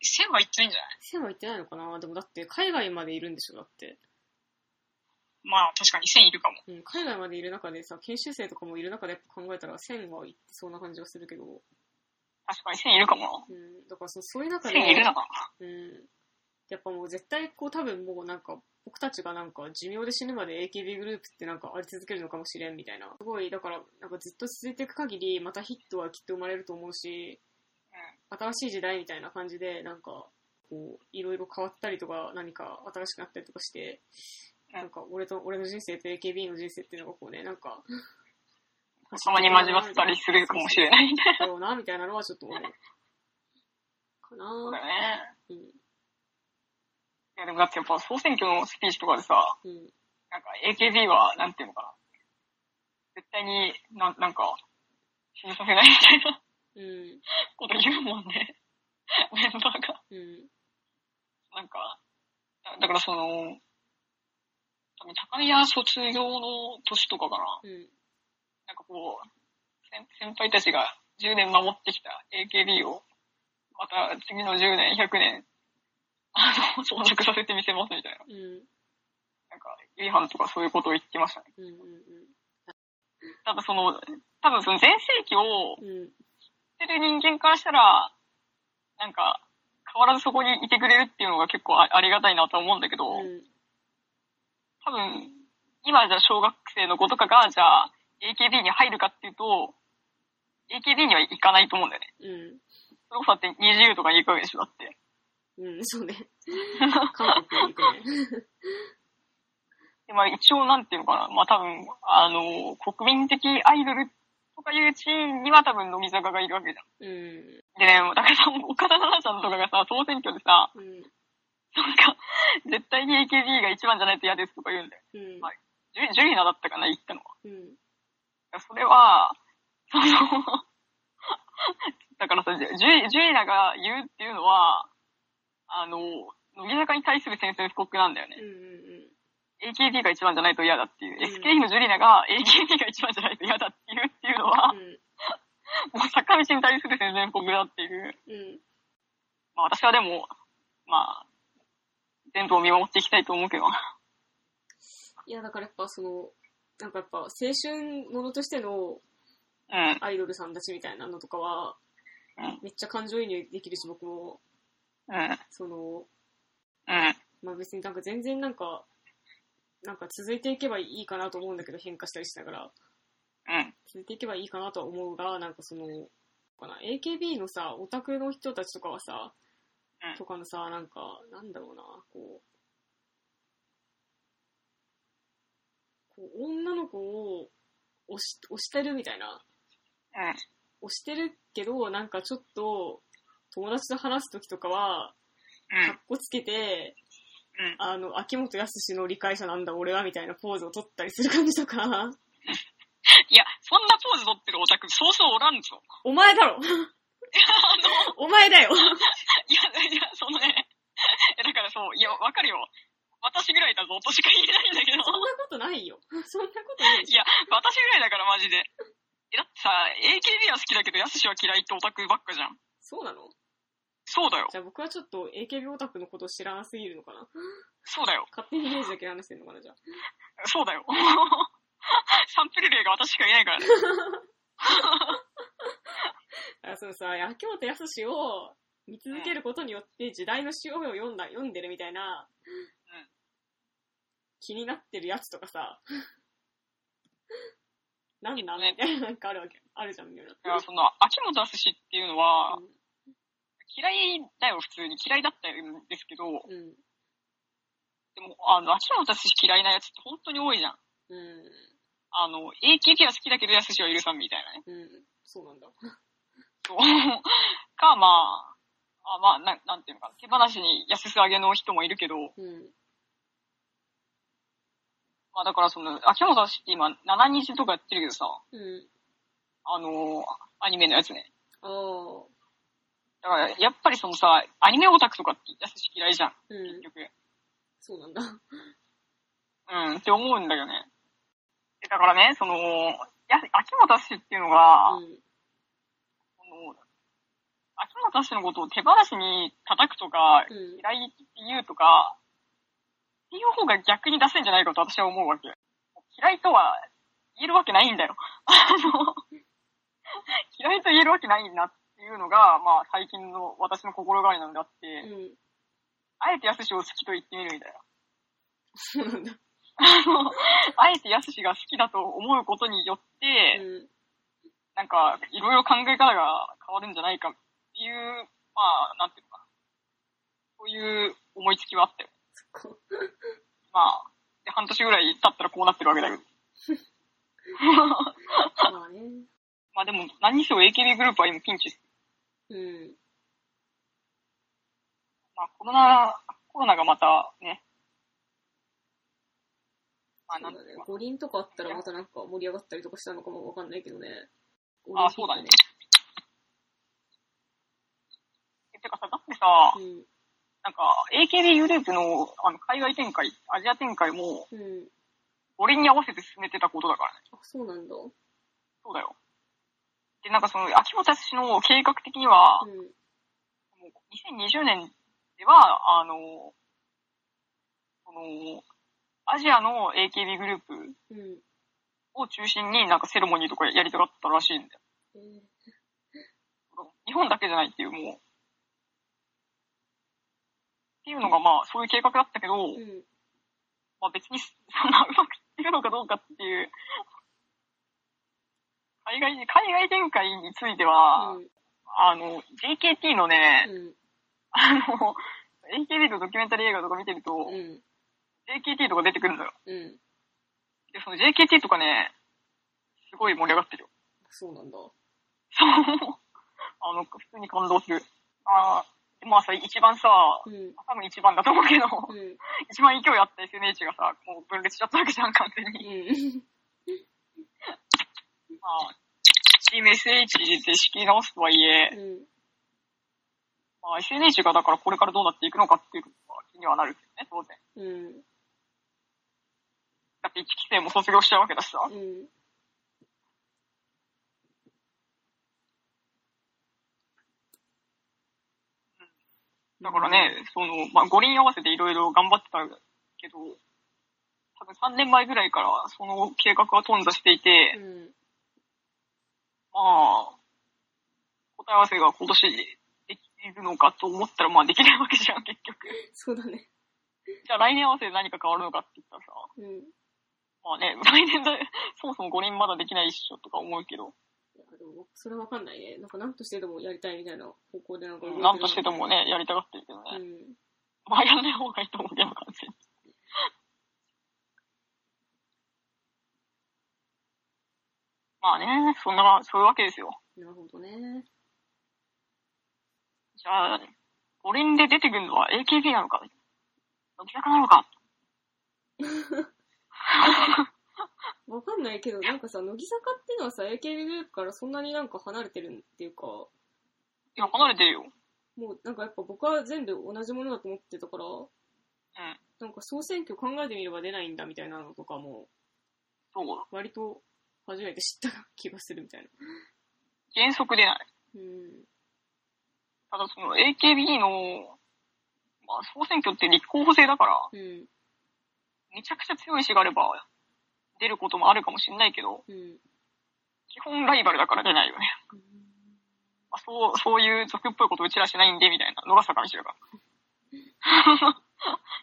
線は言ってないんじゃない？1000は行ってないのかな？でもだって海外までいるんでしょ、だって。まあ、確かに線いるかも。うん、海外までいる中でさ、研修生とかもいる中で考えたら1000は行ってそうな感じがするけど、確かに線いるかもうん、だからそそういう中な。で、線いるのかうん。やっぱもう絶対こう多分もうなんか僕たちがなんか寿命で死ぬまで AKB グループってなんかあり続けるのかもしれんみたいな。すごい、だからなんかずっと続いていく限りまたヒットはきっと生まれると思うし、新しい時代みたいな感じでなんかこういろいろ変わったりとか何か新しくなったりとかして、うんなんか俺と、俺の人生と AKB の人生っていうのがこうね、なんか、うん。たまに交わったりするかもしれない。だろうな、みたいなのはちょっと思う。かなそうだよね。うん。いや、でもだってやっぱ総選挙のスピーチとかでさ、うん。なんか AKB は、なんていうのかな。絶対にな、なんか、死にさせないみたいなうん。こと言うもんね。(laughs) メンバーが。うん。なんか、だだからその、多分高宮卒業の年とかかな。うん。なんかこう、先先輩たちが10年守ってきた AKB を、また次の10年、100年、あの、存続させてみせますみたいな。うん。なんか、ユイハンとかそういうことを言ってましたね。うん。うん。ただその、多分その全盛期をってる人間からしたら、なんか、変わらずそこにいてくれるっていうのが結構あありがたいなとは思うんだけど、うん。多分、今じゃあ小学生の子とかが、じゃあ AKB に入るかっていうと、AKB には行かないと思うんだよね。うん。それこそだって20とかに行くわけでしょ、だって。うん。そうね。(laughs) 韓国に行くね。でまあ一応なんていうのかな、まあ多分、あの、国民的アイドルとかいう地位には多分乃木坂がいるわけじゃん。うん。でね、だからさ、岡田奈々ちゃんとかがさ、総選挙でさ、うん。なんか、絶対に AKB が一番じゃないと嫌ですとか言うんだよ。うん。はいジュジュリナだったかな、言ったのは。うん。それは、その、(laughs) だからさ、ジュジュリナが言うっていうのは、あの、乃木坂に対する宣戦布告なんだよねうん。。うん。AKB が一番じゃないと嫌だっていう。うん SKE のジュリナが AKB が一番じゃないと嫌だっていうっていうのは、うん。(laughs) もう坂道に対する宣戦布告だっていう。うん。まあ私はでも、まあ、全部を見守っていきたいと思うけど。いや、だからやっぱその、なんかやっぱ青春ものとしてのうん。アイドルさんたちみたいなのとかはうん、めっちゃ感情移入できるし、僕も、うん。その、うん。まあ別になんか全然なんか、なんか続いていけばいいかなと思うんだけど、変化したりしながら。うん。続いていけばいいかなとは思うが、なんかその、かな、AKB のさ、オタクの人たちとかはさ、うんとかのさ、なんか、なんだろうな、こう、こう女の子を押し押してるみたいな。うん。押してるけど、なんかちょっと、友達と話すときとかは、うんかっ。こつけて、うん。あの、秋元康の理解者なんだ俺はみたいなポーズを取ったりする感じとか、いや、そんなポーズ取ってるオタク、そうそうおらんぞ。お前だろ (laughs) お前だよいや、いや、そのね、(laughs) えだからそう、いや、わかるよ。私ぐらいだぞとしか言えないんだけど。そんなことないよ。(laughs) そんなことない。いや、私ぐらいだからマジで。え、だってさ、AKB は好きだけど、ヤスシは嫌いってオタクばっかじゃん。そうなの？そうだよ。じゃあ僕はちょっと AKB オタクのことを知らなすぎるのかな？そうだよ。勝手にイメージだけ話してんのかなじゃあ？そうだよ。(laughs) サンプル例が私しかいないからね。(laughs) あそのさ、秋元康を見続けることによって時代の潮目を読んだ、読んでるみたいな、うん気になってるやつとかさ、(laughs) なんなんねみたいななんかあるわけ、あるじゃん、みたいな。いや、その、秋元康っていうのは、うん嫌いだよ、普通に。嫌いだったんですけど、うん。でも、あの、秋元康嫌いなやつって本当に多いじゃん。うん。あの、AKB は好きだけど、康は許さんみたいなね。うん。そうなんだ。そう。(laughs) か、まあ、あまあ、ななんていうのかな、手放しに安す上げの人もいるけど、うん。まあだからその、秋元氏って今、7日とかやってるけどさ、うん。あのーアニメのやつね。ああ。だから、やっぱりそのさ、アニメオタクとかって安し嫌いじゃん、うん結。局。そうなんだ。うん、って思うんだよね。でだからね、その、や秋元氏っていうのが、うん。その秋元氏のことを手放しに叩くとか、うん。嫌いって言うとか、っていう方が逆に出せんじゃないかと私は思うわけ。嫌いとは言えるわけないんだよ。(laughs) あの、(laughs) 嫌いと言えるわけないなっていうのが、まあ最近の私の心変わりなんであって、うん。あえて安しを好きと言ってみるみたいな。あの、あえて安しが好きだと思うことによって、うん。なんか、いろいろ考え方が変わるんじゃないかっていう、まあ、なんていうのかな。そういう思いつきはあったよ。まあ、で半年ぐらい経ったらこうなってるわけだけど。(laughs) まあね。(laughs) まあでも、何にせよ AKB グループは今ピンチです。うん。まあコロナ、コロナがまたね、まあそうんだね五輪とかあったらまたなんか盛り上がったりとかしたのかもわかんないけどね。あそうだね。えてかさ、だってさ、うん。なんか AKB グループのあの海外展開、アジア展開もうん。五輪に合わせて進めてたことだからね。あ、そうなんだ。うそうだよ。で、なんかその、秋元氏の計画的には、ん。もう2020年では、あの、その、アジアの AKB グループうん。を中心になんかセレモニーとかやりたかったらしいんだよ。えー日本だけじゃないっていう、もう。っていうのがまあ、そういう計画だったけど、うん。まあ別にそんなうまくいってるのかどうかっていう、海外、海外展開については、うん。あの、JKT のね、うん。あの、AKB のドキュメンタリー映画とか見てると、うん。JKT とか出てくるのよ。うん。で、その JKT とかね、すごい盛り上がってるよ。そうなんだ。そう。あの、普通に感動する。あーまあさ、一番さ、うん。多分一番だと思うけど、うん。一番勢いあった SNH がさ、もう分裂しちゃったわけじゃん、完全に。うん。まあ、チーム SH で仕切り直すとはいえ、うん。まあ SNH がだからこれからどうなっていくのかっていうのは気にはなるけどね、当然。うん。だって1期生も卒業しちゃうわけだしさ。うん。だからね、その、まあ、五輪合わせていろいろ頑張ってたけど、多分3年前ぐらいからその計画は頓挫していて、うん。まあ、答え合わせが今年できるのかと思ったら、まあできないわけじゃん、結局。そうだね。じゃあ来年合わせで何か変わるのかって言ったらさ、うん。まあね、来年だ、そもそも五輪まだできないっしょとか思うけど、いや、でも、それはわかんないね。なんか、なんとしてでもやりたいみたいな方向でなんか動いてるなんとしてでもね、やりたがってるけどね。うん。まあやんない方がいいと思うけど、完全に。まあね、そんな、そういうわけですよ。なるほどね。じゃあ、五輪で出てくるのは AKB なのか？乃木坂なのか？(laughs) わかんないけど、なんかさ、乃木坂っていうのはさ、AKB グループからそんなになんか離れてるっていうか、いや、離れてるよ。もうなんかやっぱ僕は全部同じものだと思ってたから、うん。なんか総選挙考えてみれば出ないんだみたいなのとかも、そう。割と初めて知った気がするみたいな。原則出ない。うん。ただその AKB の、まあ総選挙って立候補制だから、うん。めちゃくちゃ強い意志があれば、出ることもあるかもしれないけど、うん。基本ライバルだから出ないよね。まあ、そう、そういう俗っぽいことうちらしないんで、みたいな、野良さかにしてるから。(laughs)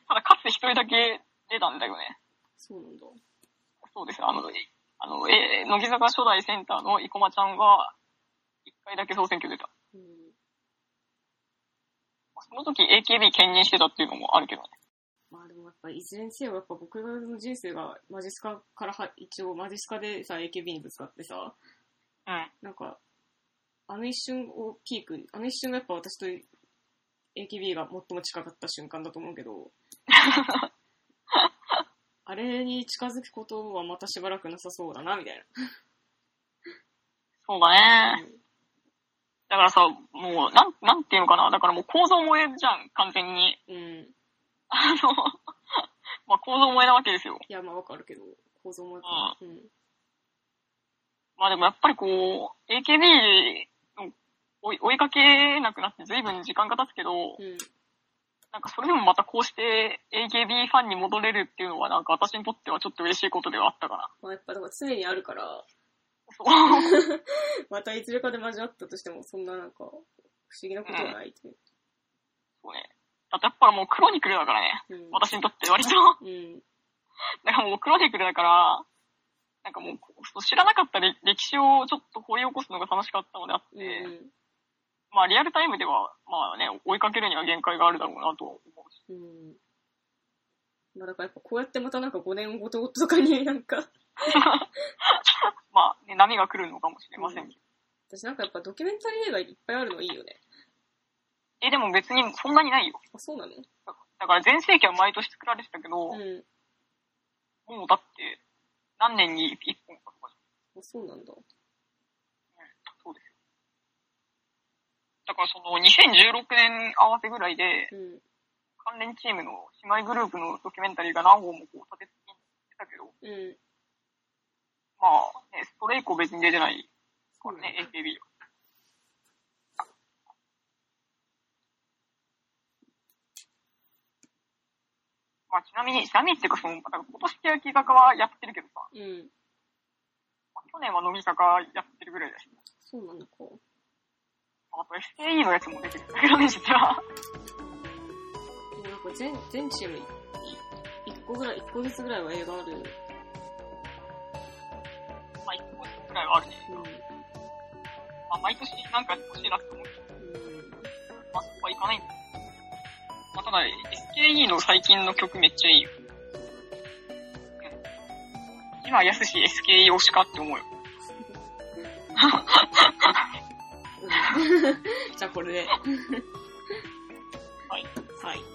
ただ、かつて一人だけ出たんだよね。そうなんだ。そうです。あの、えあの、え、乃木坂初代センターの生駒ちゃんが、一回だけ総選挙出た。うん。まあその時 AKB 兼任してたっていうのもあるけどね。まあでもやっぱいずれにせよやっぱ僕の人生がマジスカからは一応マジスカでさ AKB にぶつかってさ、うん。なんか、あの一瞬をピークに、あの一瞬がやっぱ私と AKB が最も近かった瞬間だと思うけど、(laughs) あれに近づくことはまたしばらくなさそうだな、みたいそうだな。ね。だからさ、もう、なん、なんていうのかな。だからもう構造萌えじゃん、完全に。うん。うん。あの、(laughs) まあ構造萌えなわけですよ。いや、まあわかるけど、構造も、うん。まあでもやっぱりこう、AKB の追い追いかけなくなって随分時間が経つけど、うん。なんかそれでもまたこうして AKB ファンに戻れるっていうのはなんか私にとってはちょっと嬉しいことではあったかな。まあやっぱだから常にあるから、そ (laughs) うまたいずれかで交わったとしても、そんななんか、不思議なことはないっていう。そうね。だってやっぱもうクロニクルだからね。うん。私にとって割と。うん。だからもうクロニクルだから、なんかもう知らなかった歴歴史をちょっと掘り起こすのが楽しかったのであって、うん。まあリアルタイムでは、まあね、追いかけるには限界があるだろうなと思うし。うん。まあだからやっぱこうやってまたなんか5年ごとごととかになんか、(laughs) まあね、波が来るのかもしれませんけど。私なんかやっぱドキュメンタリー映画いっぱいあるのいいよね。え、でも別にそんなにないよ。あ、そうなの？だから全盛期は毎年作られてたけど、うん。もうだって、何年に1本かとかじあ、そうなんだ。ゃん。そうですよ。だからその2016年合わせぐらいで、うん。関連チームの姉妹グループのドキュメンタリーが何本もこう立て続けに出たけど、うん。まあ、ね、それ以降別に出てないからね、AKB は。まあ、ちなみに、ちなみにっていうか、その、なんか今年欅坂はやってるけどさ、うん。まあ去年は乃木坂やってるぐらいだし、そうなのか。まあ、あと SKE のやつも出てるんだけどね、実は。なんか全、全チームい一個ぐらい、一個ずつぐらいは映画ある。まあ、一個ずつぐらいはあるね。うん。まあ、毎年なんかやってほしいなって思うけど、うん。まあ、そこはいかないんだまあ、ただ、SKE の最近の曲めっちゃいいよ。うん。今、やすし SKE 推しかって思うよ。(laughs) (laughs) じゃあこれで。はい。はい。じ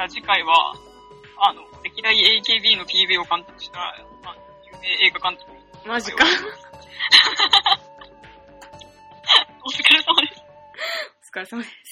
ゃあ次回は、あの、歴代 AKB の PV を監督した、まあ、有名映画監督。マジか。(laughs) お疲れ様です。お疲れ様です。